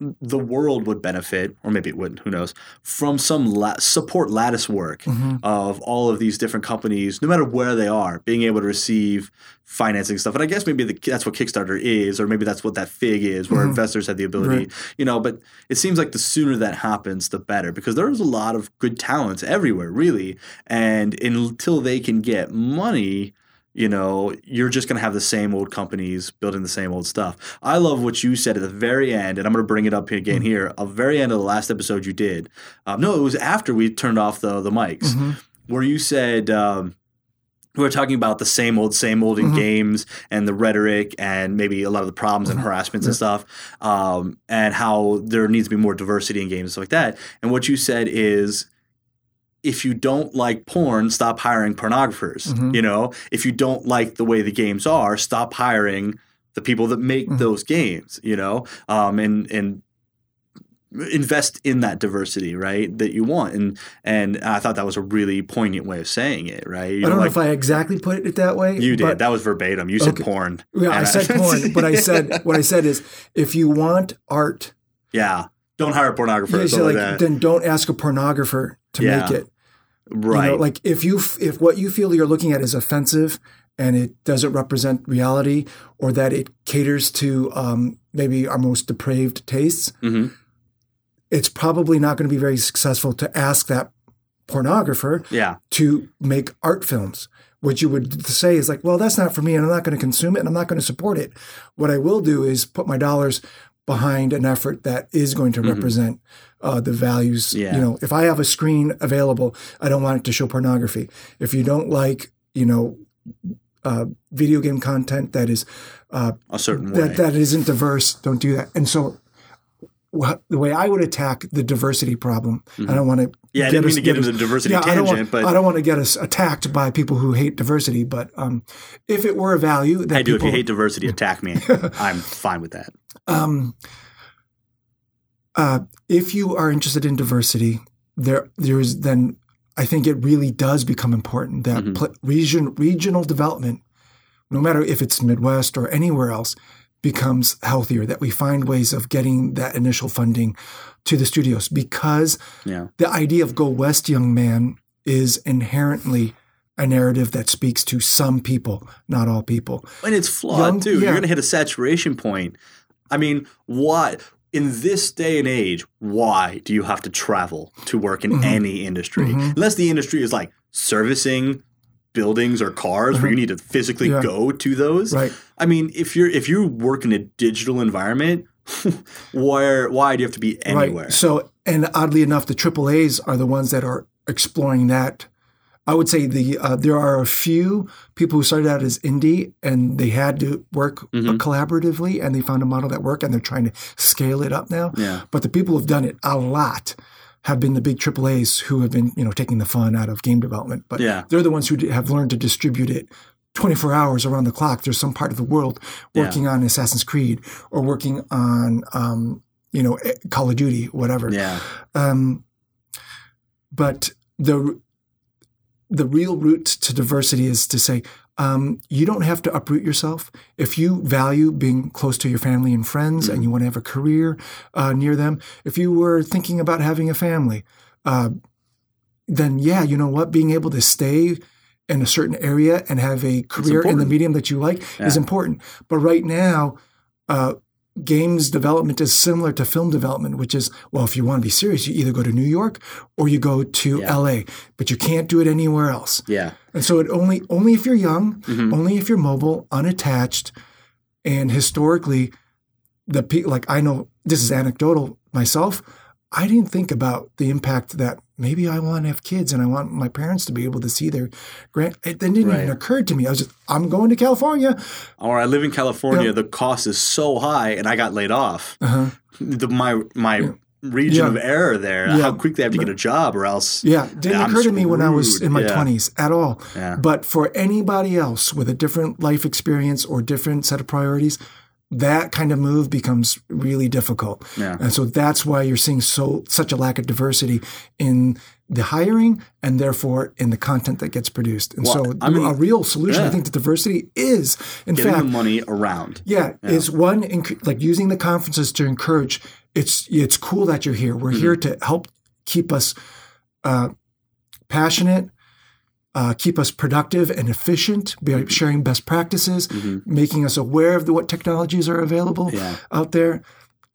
the world would benefit, or maybe it wouldn't. Who knows? From some la- support lattice work Mm-hmm. of all of these different companies, no matter where they are, being able to receive financing stuff. And I guess maybe the, that's what Kickstarter is, or maybe that's what that Fig is, where investors have the ability, Right. you know. But it seems like the sooner that happens, the better, because there's a lot of good talents everywhere, really. And until they can get money, you know, you're just going to have the same old companies building the same old stuff. I love what you said at the very end, and I'm going to bring it up again here. At the very end of the last episode you did. Um, no, it was after we turned off the the mics, where you said. Um, we were talking about the same old, same old in games and the rhetoric and maybe a lot of the problems and harassments and stuff, um, and how there needs to be more diversity in games and stuff like that. And what you said is if you don't like porn, stop hiring pornographers. Mm-hmm. You know, if you don't like the way the games are, stop hiring the people that make Mm-hmm. those games. You know, um, and and invest in that diversity, right? That you want. And and I thought that was a really poignant way of saying it, right? You I don't know like, if I exactly put it that way. you did. that was verbatim. You said Okay. porn. yeah, I said porn, but I said what I said is if you want art, yeah. Don't hire a pornographer or you like, like then don't ask a pornographer to Yeah. make it. Right. You know, like if you f- if what you feel you're looking at is offensive and it doesn't represent reality, or that it caters to um, maybe our most depraved tastes, Mhm. it's probably not going to be very successful to ask that pornographer yeah. to make art films. What you would say is like, well, that's not for me, and I'm not going to consume it, and I'm not going to support it. What I will do is put my dollars behind an effort that is going to represent uh, the values. Yeah. You know, if I have a screen available, I don't want it to show pornography. If you don't like, you know, uh, video game content that is uh, A certain way. that that isn't diverse, don't do that. And so. wha- The way I would attack the diversity problem, I don't want to. Mm-hmm. Yeah, I didn't mean to get into the diversity I don't tangent, want, but- I don't want to get us attacked by people who hate diversity. But um, if it were a value that I do. If people, you hate diversity, attack me. I'm fine with that. um, uh, if you are interested in diversity, there there is then I think it really does become important that Mm-hmm. pl- region regional development, no matter if it's Midwest or anywhere else, becomes healthier. That we find ways of getting that initial funding to the studios because Yeah. the idea of go west, young man, is inherently a narrative that speaks to some people, not all people. And it's flawed Young- too. yeah. You're going to hit a saturation point. I mean, why in this day and age? Why do you have to travel to work in Mm-hmm. any industry? Unless the industry is like servicing buildings or cars where you need to physically Mm-hmm. Yeah. go to those. Right. I mean, if you're if you work in a digital environment, where why do you have to be anywhere? Right. So, and oddly enough, the AAA's are the ones that are exploring that. I would say the uh, there are a few people who started out as indie and they had to work uh, Mm-hmm. collaboratively and they found a model that worked and they're trying to scale it up now. Yeah. But the people who've done it a lot have been the big AAA's who have been you know taking the fun out of game development. But Yeah. they're the ones who have learned to distribute it 24 hours around the clock. There's some part of the world working on Assassin's Creed or working on, um, you know, eh, Call of Duty, whatever. yeah. Um, but the the real route to diversity is to say um, you don't have to uproot yourself if you value being close to your family and friends, and you want to have a career uh, near them. If you were thinking about having a family, uh, then yeah, you know what, being able to stay in a certain area and have a career in the medium that you like is important. But right now, uh, games development is similar to film development, which is, well, if you want to be serious, you either go to New York or you go to Yeah. LA, but you can't do it anywhere else. Yeah. And so it only only if you're young, Mhm. only if you're mobile, unattached, and historically, the pe- like I know this is anecdotal myself. I didn't think about the impact that maybe I want to have kids and I want my parents to be able to see their grand. It then didn't Right. even occur to me. I was just I'm going to California. Or I live in California, Yeah. the cost is so high, and I got laid off. Uh-huh. The, my my region Yeah. of error there. Yeah. How quickly I have to get a job, or else. Yeah, it didn't I'm occur to me when I was in my Yeah. 20s at all. Yeah. But for anybody else with a different life experience or different set of priorities, that kind of move becomes really difficult. Yeah. And so that's why you're seeing so such a lack of diversity in the hiring and therefore in the content that gets produced. And Well, so I mean- a real solution, I think, to diversity is, in Getting fact, money around. yeah, is one enc- like using the conferences to encourage. It's it's cool that you're here. We're Mm-hmm. here to help keep us uh, passionate, uh, keep us productive and efficient Mm-hmm. by sharing best practices, making us aware of the, what technologies are available Yeah. out there.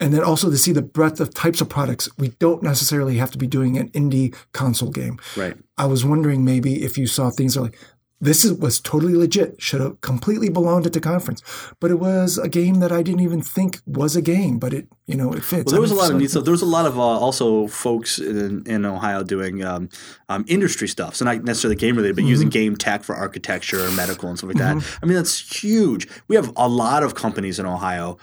And then also to see the breadth of types of products. We don't necessarily have to be doing an indie console game. Right. I was wondering maybe if you saw things like this is, was totally legit, should have completely belonged at the conference, but it was a game that I didn't even think was a game, but it you know it fits. Well, there was a I'm lot of so- neat stuff. There was a lot of uh, also folks in, in Ohio doing um, um, industry stuff. So not necessarily game related, but Mm-hmm. using game tech for architecture and medical and stuff like that. I mean, that's huge. We have a lot of companies in Ohio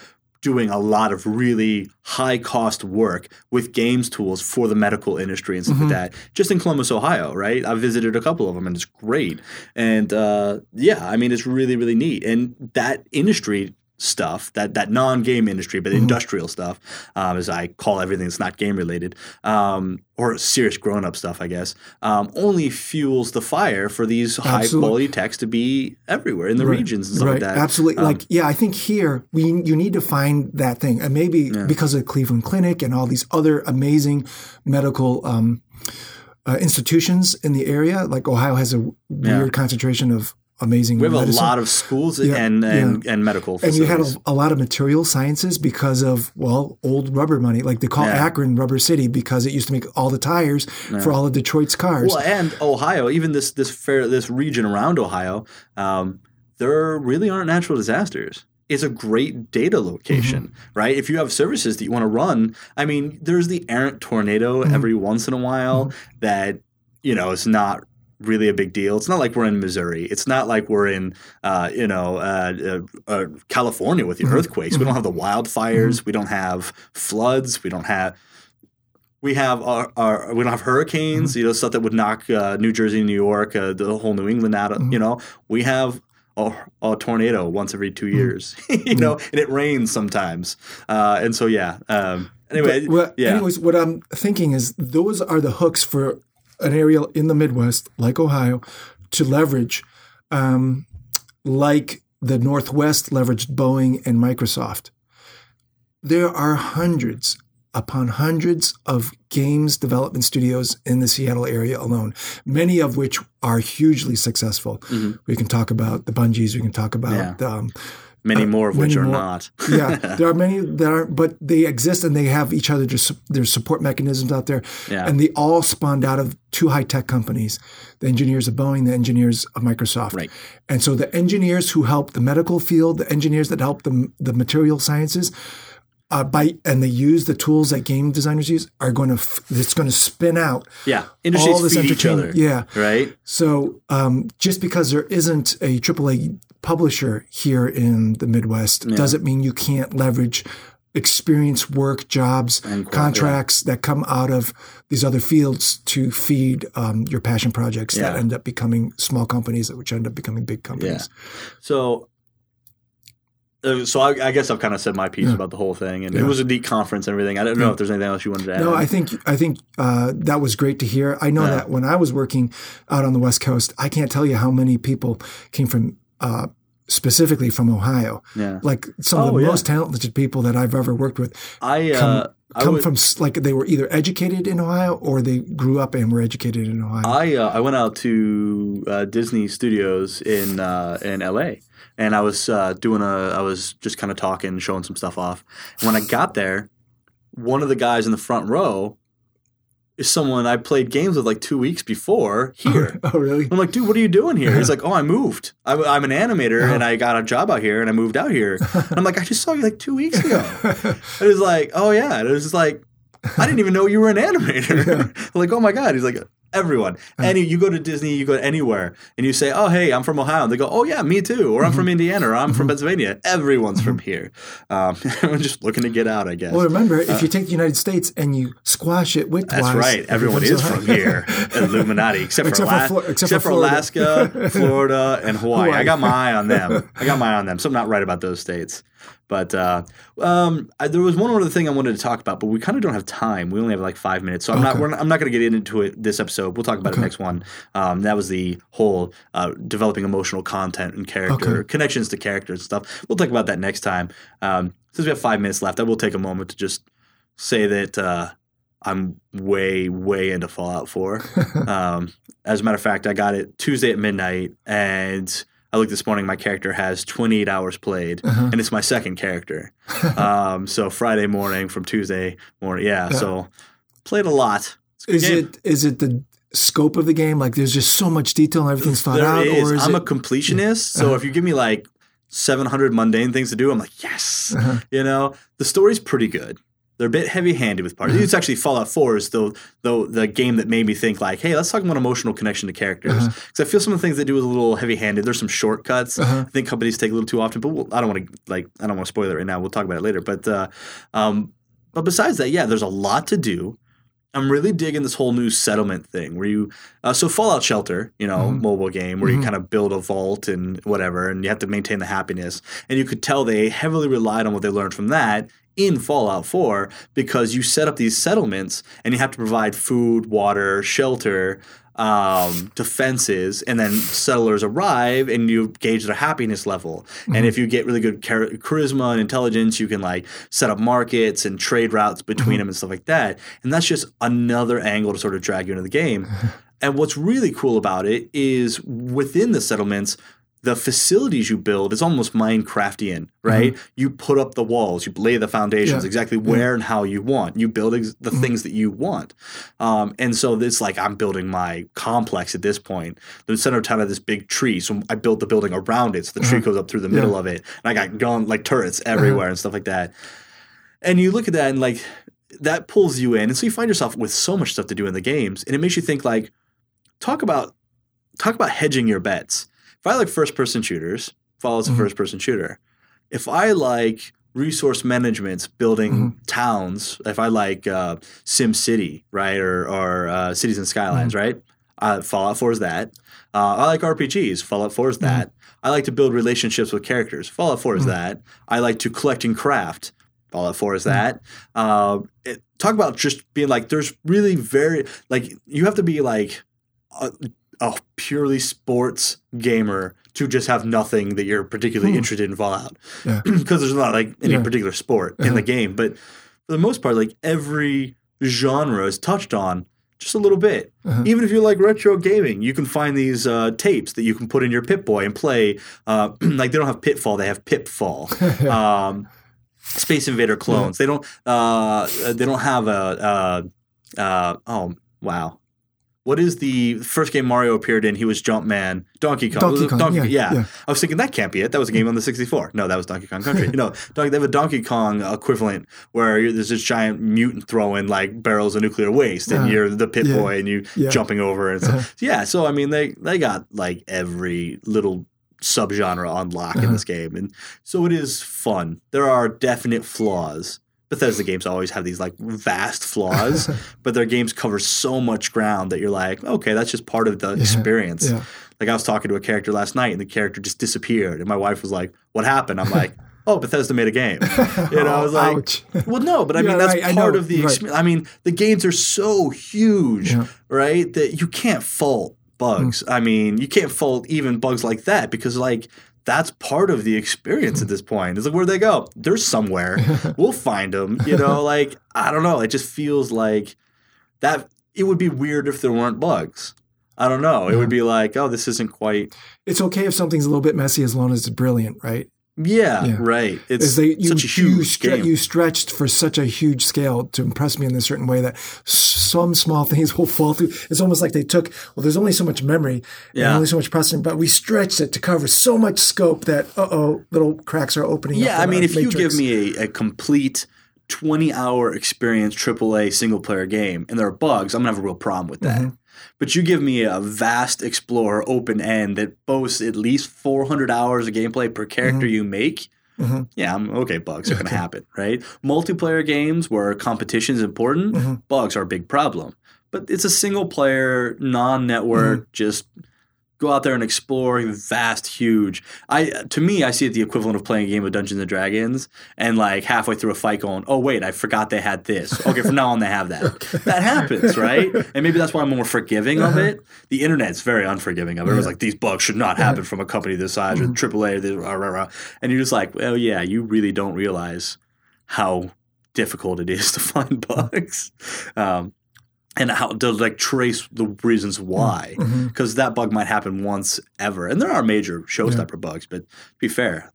doing a lot of really high cost work with games tools for the medical industry and stuff Mm-hmm. like that. Just in Columbus, Ohio, right? I've visited a couple of them and it's great. And uh, yeah, I mean, it's really, really neat. And that industry stuff, that that non-game industry, Mm-hmm. but industrial stuff, um, as I call everything that's not game related, um, or serious grown-up stuff, I guess, um, only fuels the fire for these high-quality techs to be everywhere in the Right, regions and stuff right, like that. Absolutely. Um, like, yeah, I think here we you need to find that thing, and maybe because of Cleveland Clinic and all these other amazing medical um, uh, institutions in the area, like Ohio has a weird concentration of amazing. we have medicine. a lot of schools Yeah, and and, and medical and you had a, a lot of material sciences because of well old rubber money like they call Yeah. akron rubber city because it used to make all the tires for all of detroit's cars Well, and Ohio, even this this fair this region around Ohio, um, there really aren't natural disasters. It's a great data location, Mm-hmm. right? If you have services that you want to run, I mean, there's the errant tornado Mm-hmm. every once in a while that you know is not really a big deal. It's not like we're in Missouri. It's not like we're in uh, you know uh, uh, uh, California with the Mm-hmm. earthquakes. We don't have the wildfires. We don't have floods. We don't have we have our, our we don't have hurricanes, Mm-hmm. you know, stuff that would knock uh, New Jersey, New York, uh, the whole New England out. of Mm-hmm. You know, we have a, a tornado once every two years, you know, and it rains sometimes, uh, and so yeah. Um, anyway, But, well, yeah, anyways what i'm thinking is those are the hooks for an area in the midwest like ohio to leverage um, like the northwest leveraged boeing and microsoft there are hundreds upon hundreds of games development studios in the Seattle area alone, many of which are hugely successful. We can talk about the Bungies, we can talk about Yeah. um, many more of which are more. not. yeah, there are many that are, but they exist and they have each other. Just there's support mechanisms out there, Yeah. and they all spawned out of two high tech companies: the engineers of Boeing, the engineers of Microsoft. Right. And so the engineers who help the medical field, the engineers that help the the material sciences. Uh, by and they use the tools that game designers use are going to f- it's going to spin out Yeah, industries all this feed each other. entertainment. Yeah, right. so um, just because there isn't a AAA publisher here in the Midwest doesn't mean you can't leverage experience, work, jobs, And contracts that come out of these other fields to feed um, your passion projects that end up becoming small companies, which end up becoming big companies. So, uh, so I, I guess I've kind of said my piece Yeah. about the whole thing, and Yeah. it was a neat conference and everything. I don't know if there's anything else you wanted to add. No, I think I think uh, that was great to hear. I know Yeah. that when I was working out on the West Coast, I can't tell you how many people came from uh, specifically from Ohio. Yeah. Like some of Oh, the yeah. most talented people that I've ever worked with I uh, come, I come would- from like they were either educated in Ohio or they grew up and were educated in Ohio. I uh, I went out to uh, Disney Studios in uh, in L.A. and I was uh, doing a I was just kind of talking, showing some stuff off. When I got there, one of the guys in the front row is someone I played games with like two weeks before here. oh, really? I'm like, dude, what are you doing here? He's like, oh, I moved. I'm, I'm an animator and oh. I got a job out here and I moved out here. And I'm like, I just saw you like two weeks ago. And it was like, oh yeah. And it was just like, I didn't even know you were an animator. I'm like, oh my god. He's like, everyone. Any you go to Disney, you go anywhere, and you say, oh hey, I'm from Ohio. And they go, oh yeah, me too. Or I'm from Indiana. Or I'm from Pennsylvania. Everyone's from here. Um, I'm just looking to get out, I guess. Well, remember, if you take the United States and you squash it widthwise, Uh, That's right. Everyone is from here. Illuminati, except, Except for, for Flo- except except for Florida. Alaska, Florida, and Hawaii. Hawaii. I got my eye on them. I got my eye on them. So I'm not right about those states. But uh, um, I, there was one other thing I wanted to talk about, but we kind of don't have time. We only have like five minutes, so I'm not. We're not I'm not going to get into it this episode. We'll talk about it next one. Um, that was the whole uh, developing emotional content and character Okay. connections to characters and stuff. We'll talk about that next time. Um, since we have five minutes left, I will take a moment to just say that uh, I'm way, way into Fallout 4. um, as a matter of fact, I got it Tuesday at midnight, and I looked this morning. My character has 28 hours played, Uh-huh. and it's my second character. um, so Friday morning from Tuesday morning, yeah. So played a lot. A Is game. it is it the scope of the game? Like, there's just so much detail and everything's thought There out, is. or is I'm it? a completionist, so if you give me like 700 mundane things to do, I'm like, yes. Uh-huh. You know, the story's pretty good. They're a bit heavy-handed with parts. Uh-huh. It's actually Fallout 4 is the, the the game that made me think like, hey, let's talk about emotional connection to characters. Uh-huh. Because I feel some of the things they do is a little heavy-handed. There's some shortcuts. Uh-huh. I think companies take a little too often, but we'll, I don't want to like I don't want to spoil it right now. We'll talk about it later. But uh, um, but besides that, yeah, there's a lot to do. I'm really digging this whole new settlement thing where you, uh, so Fallout Shelter, you know, Mhm. mobile game where you Mhm. kind of build a vault and whatever, and you have to maintain the happiness. And you could tell they heavily relied on what they learned from that in Fallout 4 because you set up these settlements and you have to provide food, water, shelter, um, defenses, and then settlers arrive and you gauge their happiness level. And if you get really good char- charisma and intelligence, you can like set up markets and trade routes between them and stuff like that. And that's just another angle to sort of drag you into the game. and what's really cool about it is within the settlements, the facilities you build is almost Minecraftian, right? You put up the walls, you lay the foundations Yeah. exactly where and how you want. You build ex- the Mm-hmm. things that you want. Um, and so it's like I'm building my complex at this point. The center of town had this big tree, so I built the building around it. So the tree goes up through the middle of it, and I got gun like turrets everywhere and stuff like that. And you look at that and like that pulls you in, and so you find yourself with so much stuff to do in the games, and it makes you think like, talk about talk about hedging your bets. If I like first person shooters, Fallout's a Mhm. first person shooter. If I like resource management, building Mm-hmm. towns, if I like uh, SimCity, right, or or uh, Cities and Skylines, Mm-hmm. right, uh, Fallout Four is that. Uh, I like RPGs. Fallout Four is Mm-hmm. that. I like to build relationships with characters. Fallout 4 is Mm-hmm. that. I like to collect and craft. Fallout 4 is that. Uh, it, talk about just being like, there's really very, like, you have to be like a, purely sports gamer to just have nothing that you're particularly Hmm. interested in Fallout. Yeah. Because there's not like any Yeah. particular sport in Uh-huh. the game. But for the most part, like, every genre is touched on just a little bit. Uh-huh. Even if you like retro gaming, you can find these uh, tapes that you can put in your Pip Boy and play. Uh, like they don't have Pitfall, they have Pipfall. um, Space Invader clones. They don't. Uh, they don't have a. Uh, uh, oh wow. What is the first game Mario appeared in? He was Jumpman, Donkey Kong. Donkey Kong, yeah, yeah. yeah. I was thinking that can't be it. That was a game on the 64. No, that was Donkey Kong Country. no, Don- they have a Donkey Kong equivalent where there's this giant mutant throwing like barrels of nuclear waste, and Uh, you're the pit yeah, boy, and you jumping over and stuff. Uh-huh. Yeah, so I mean, they they got like every little subgenre on lock in Uh-huh. this game, and so it is fun. There are definite flaws. Bethesda games always have these like vast flaws, but their games cover so much ground that you're like, okay, that's just part of the experience. yeah. Like I was talking to a character last night, and the character just disappeared, and my wife was like, "What happened?" I'm like, "Oh, Bethesda made a game." You know, I was like, Ouch. well, no, but I Yeah, mean that's right, part of the right. experience. I mean, the games are so huge, Yeah. right? That you can't fault bugs. Mm. I mean, you can't fault even bugs like that because like that's part of the experience at this point. It's like where'd they go? They're somewhere. we'll find them. You know, like I don't know. It just feels like that. It would be weird if there weren't bugs. I don't know. It would be like, oh, this isn't quite. It's okay if something's a little bit messy as long as it's brilliant, right? Yeah, Yeah. right. It's they, you, such a you, huge stre- game. you stretched for such a huge scale to impress me in a certain way that some small things will fall through. It's almost like they took, well, there's only so much memory and Yeah. only so much processing, but we stretched it to cover so much scope that, uh oh, little cracks are opening up. Yeah, I mean, if you give me a, a complete 20 hour experience AAA single player game and there are bugs, I'm going to have a real problem with that. Mm-hmm. But you give me a vast explorer open end that boasts at least 400 hours of gameplay per character Mm-hmm. you make. Yeah, I'm okay. Bugs are going to happen, right? Multiplayer games where competition is important, Mm-hmm. bugs are a big problem. But it's a single player, non network, Mm-hmm. just go out there and explore vast huge i to me i see it the equivalent of playing a game of dungeons and dragons and like halfway through a fight going oh wait i forgot they had this. Okay from now on they have that. That happens right? And maybe that's why i'm more forgiving of uh-huh. it. The internet's very unforgiving of it. It was like these bugs should not uh-huh. happen from a company this size or mm-hmm. aaa this, rah, rah, rah. and you're just like well yeah you really don't realize how difficult it is to find mm-hmm. bugs. Um, and how to like trace the reasons why Mm-hmm. because that bug might happen once ever. And there are major showstopper bugs but to be fair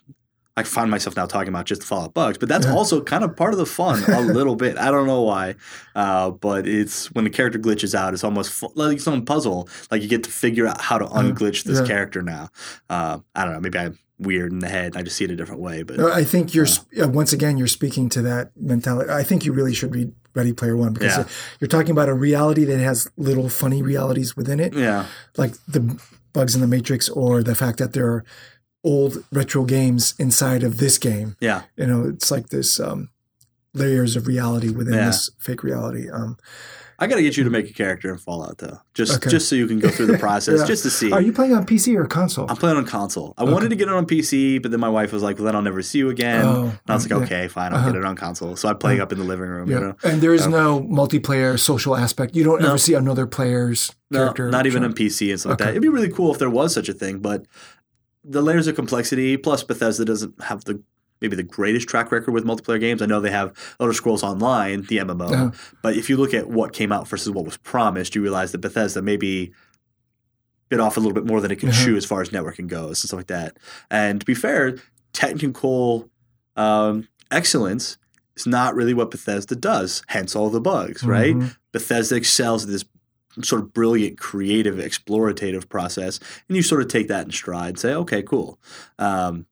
i find myself now talking about just the fallout bugs but that's also kind of part of the fun a little bit. I don't know why uh, but it's when the character glitches out it's almost fu- like some puzzle. Like you get to figure out how to unglitch this yeah. character now. Uh, i don't know maybe i'm weird in the head i just see it a different way but I think you're sp- uh, once again you're speaking to that mentality. I think you really should read Ready Player One because Yeah. you're talking about a reality that has little funny realities within it, yeah like the bugs in the Matrix or the fact that there are old retro games inside of this game. yeah You know, it's like this um, layers of reality within Yeah. this fake reality. Um, i gotta get you to make a character in fallout though just Okay. just so you can go through the process Yeah. just to see are you playing on PC or console? I'm playing on console. I wanted to get it on PC, but then my wife was like, "Well, then I'll never see you again." Oh, and I was like, yeah. "Okay, fine, I'll uh-huh. get it on console." So I'm playing uh-huh. up in the living room. yeah, You know, and there is no multiplayer social aspect. You don't No. ever see another player's no, character. not even on PC and stuff like that. It'd be really cool if there was such a thing, but the layers of complexity. Plus, Bethesda doesn't have the maybe the greatest track record with multiplayer games. I know they have Elder Scrolls Online, the MMO, Uh-huh. but if you look at what came out versus what was promised, you realize that Bethesda maybe bit off a little bit more than it can Uh-huh. chew as far as networking goes and stuff like that. And to be fair, technical um, excellence is not really what Bethesda does. Hence all the bugs, right? Mhm. Bethesda excels at this sort of brilliant, creative, explorative process, and you sort of take that in stride and say, "Okay, cool." Um,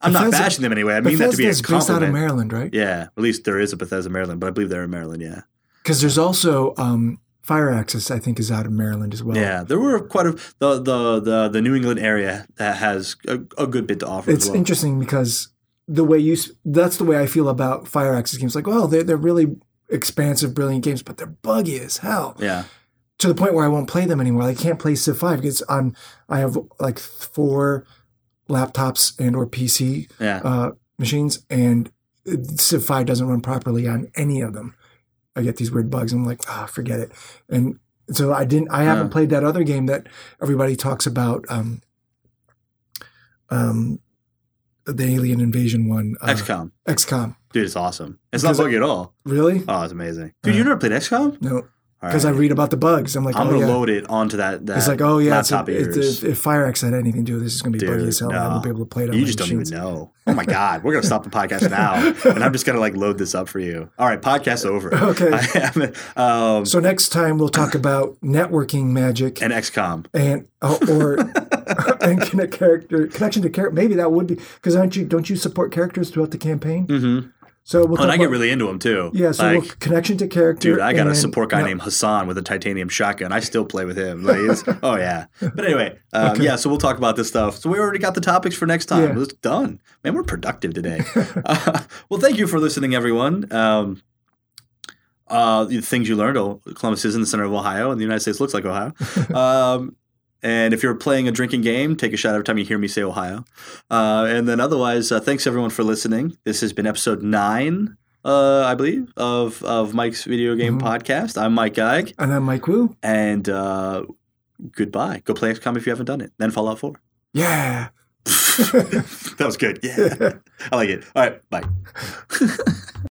I'm not bashing them anyway. I mean that to be a based out of. Maryland, right? Yeah, at least there is a Bethesda Maryland, but I believe they're in Maryland. Yeah, Because there's also um, Firaxis, I think, is out of Maryland as well. yeah. There were quite a the the the, the New England area that has a, a good bit to offer. It's as well. interesting because the way you, that's the way I feel about Firaxis games. Like, well, they're, they're really expansive, brilliant games, but they're buggy as hell Yeah, to the point where I won't play them anymore. I can't play Civ 5 because I'm, I have like four laptops and or PC yeah. uh, machines and Civ 5 doesn't run properly on any of them. I get these weird bugs. I'm like, ah, forget it. And so I didn't, I haven't played that other game that everybody talks about. Um, um, the alien invasion one, uh, XCOM, XCOM. dude, it's awesome. It's Because not buggy at all. Really? Oh, it's amazing, dude. you never played XCOM? No, because right. I read about the bugs. I'm like, I'm oh gonna yeah. load it onto that. that It's like, oh yeah, it's a, it's a, if Firaxis had anything to do with this, it's going to be buggy as hell. I no. won't be able to play it on You my just don't even know. Oh my God, we're gonna stop the podcast now, and I'm just gonna like load this up for you. All right, podcast over. Okay. um, So next time we'll talk about networking magic and XCOM. and uh, or and connect character connection to character. Maybe that would be because aren't you don't you support characters throughout the campaign? Mm-hmm. So we'll Oh, and I get really into them too. yeah. So like, we'll, connection to character. dude, I got a support guy yeah. named Hassan with a titanium shotgun. I still play with him. Like, it's, oh yeah. But anyway, um, Okay. yeah. So we'll talk about this stuff. So we already got the topics for next time. Yeah. It's done. Man, we're productive today. uh, well, thank you for listening, everyone. Um, uh, the things you learned. Oh, Columbus is in the center of Ohio, and the United States looks like Ohio. Um, and if you're playing a drinking game, take a shot every time you hear me say Ohio. Uh, and then otherwise, uh, thanks everyone for listening. This has been episode nine, uh, I believe, of of Mike's video game Mhm. podcast. I'm Mike Geig, And I'm Mike Wu. and uh, goodbye. Go play XCOM if you haven't done it. Then Fallout 4. Yeah. that was good. Yeah. I like it. All right. Bye.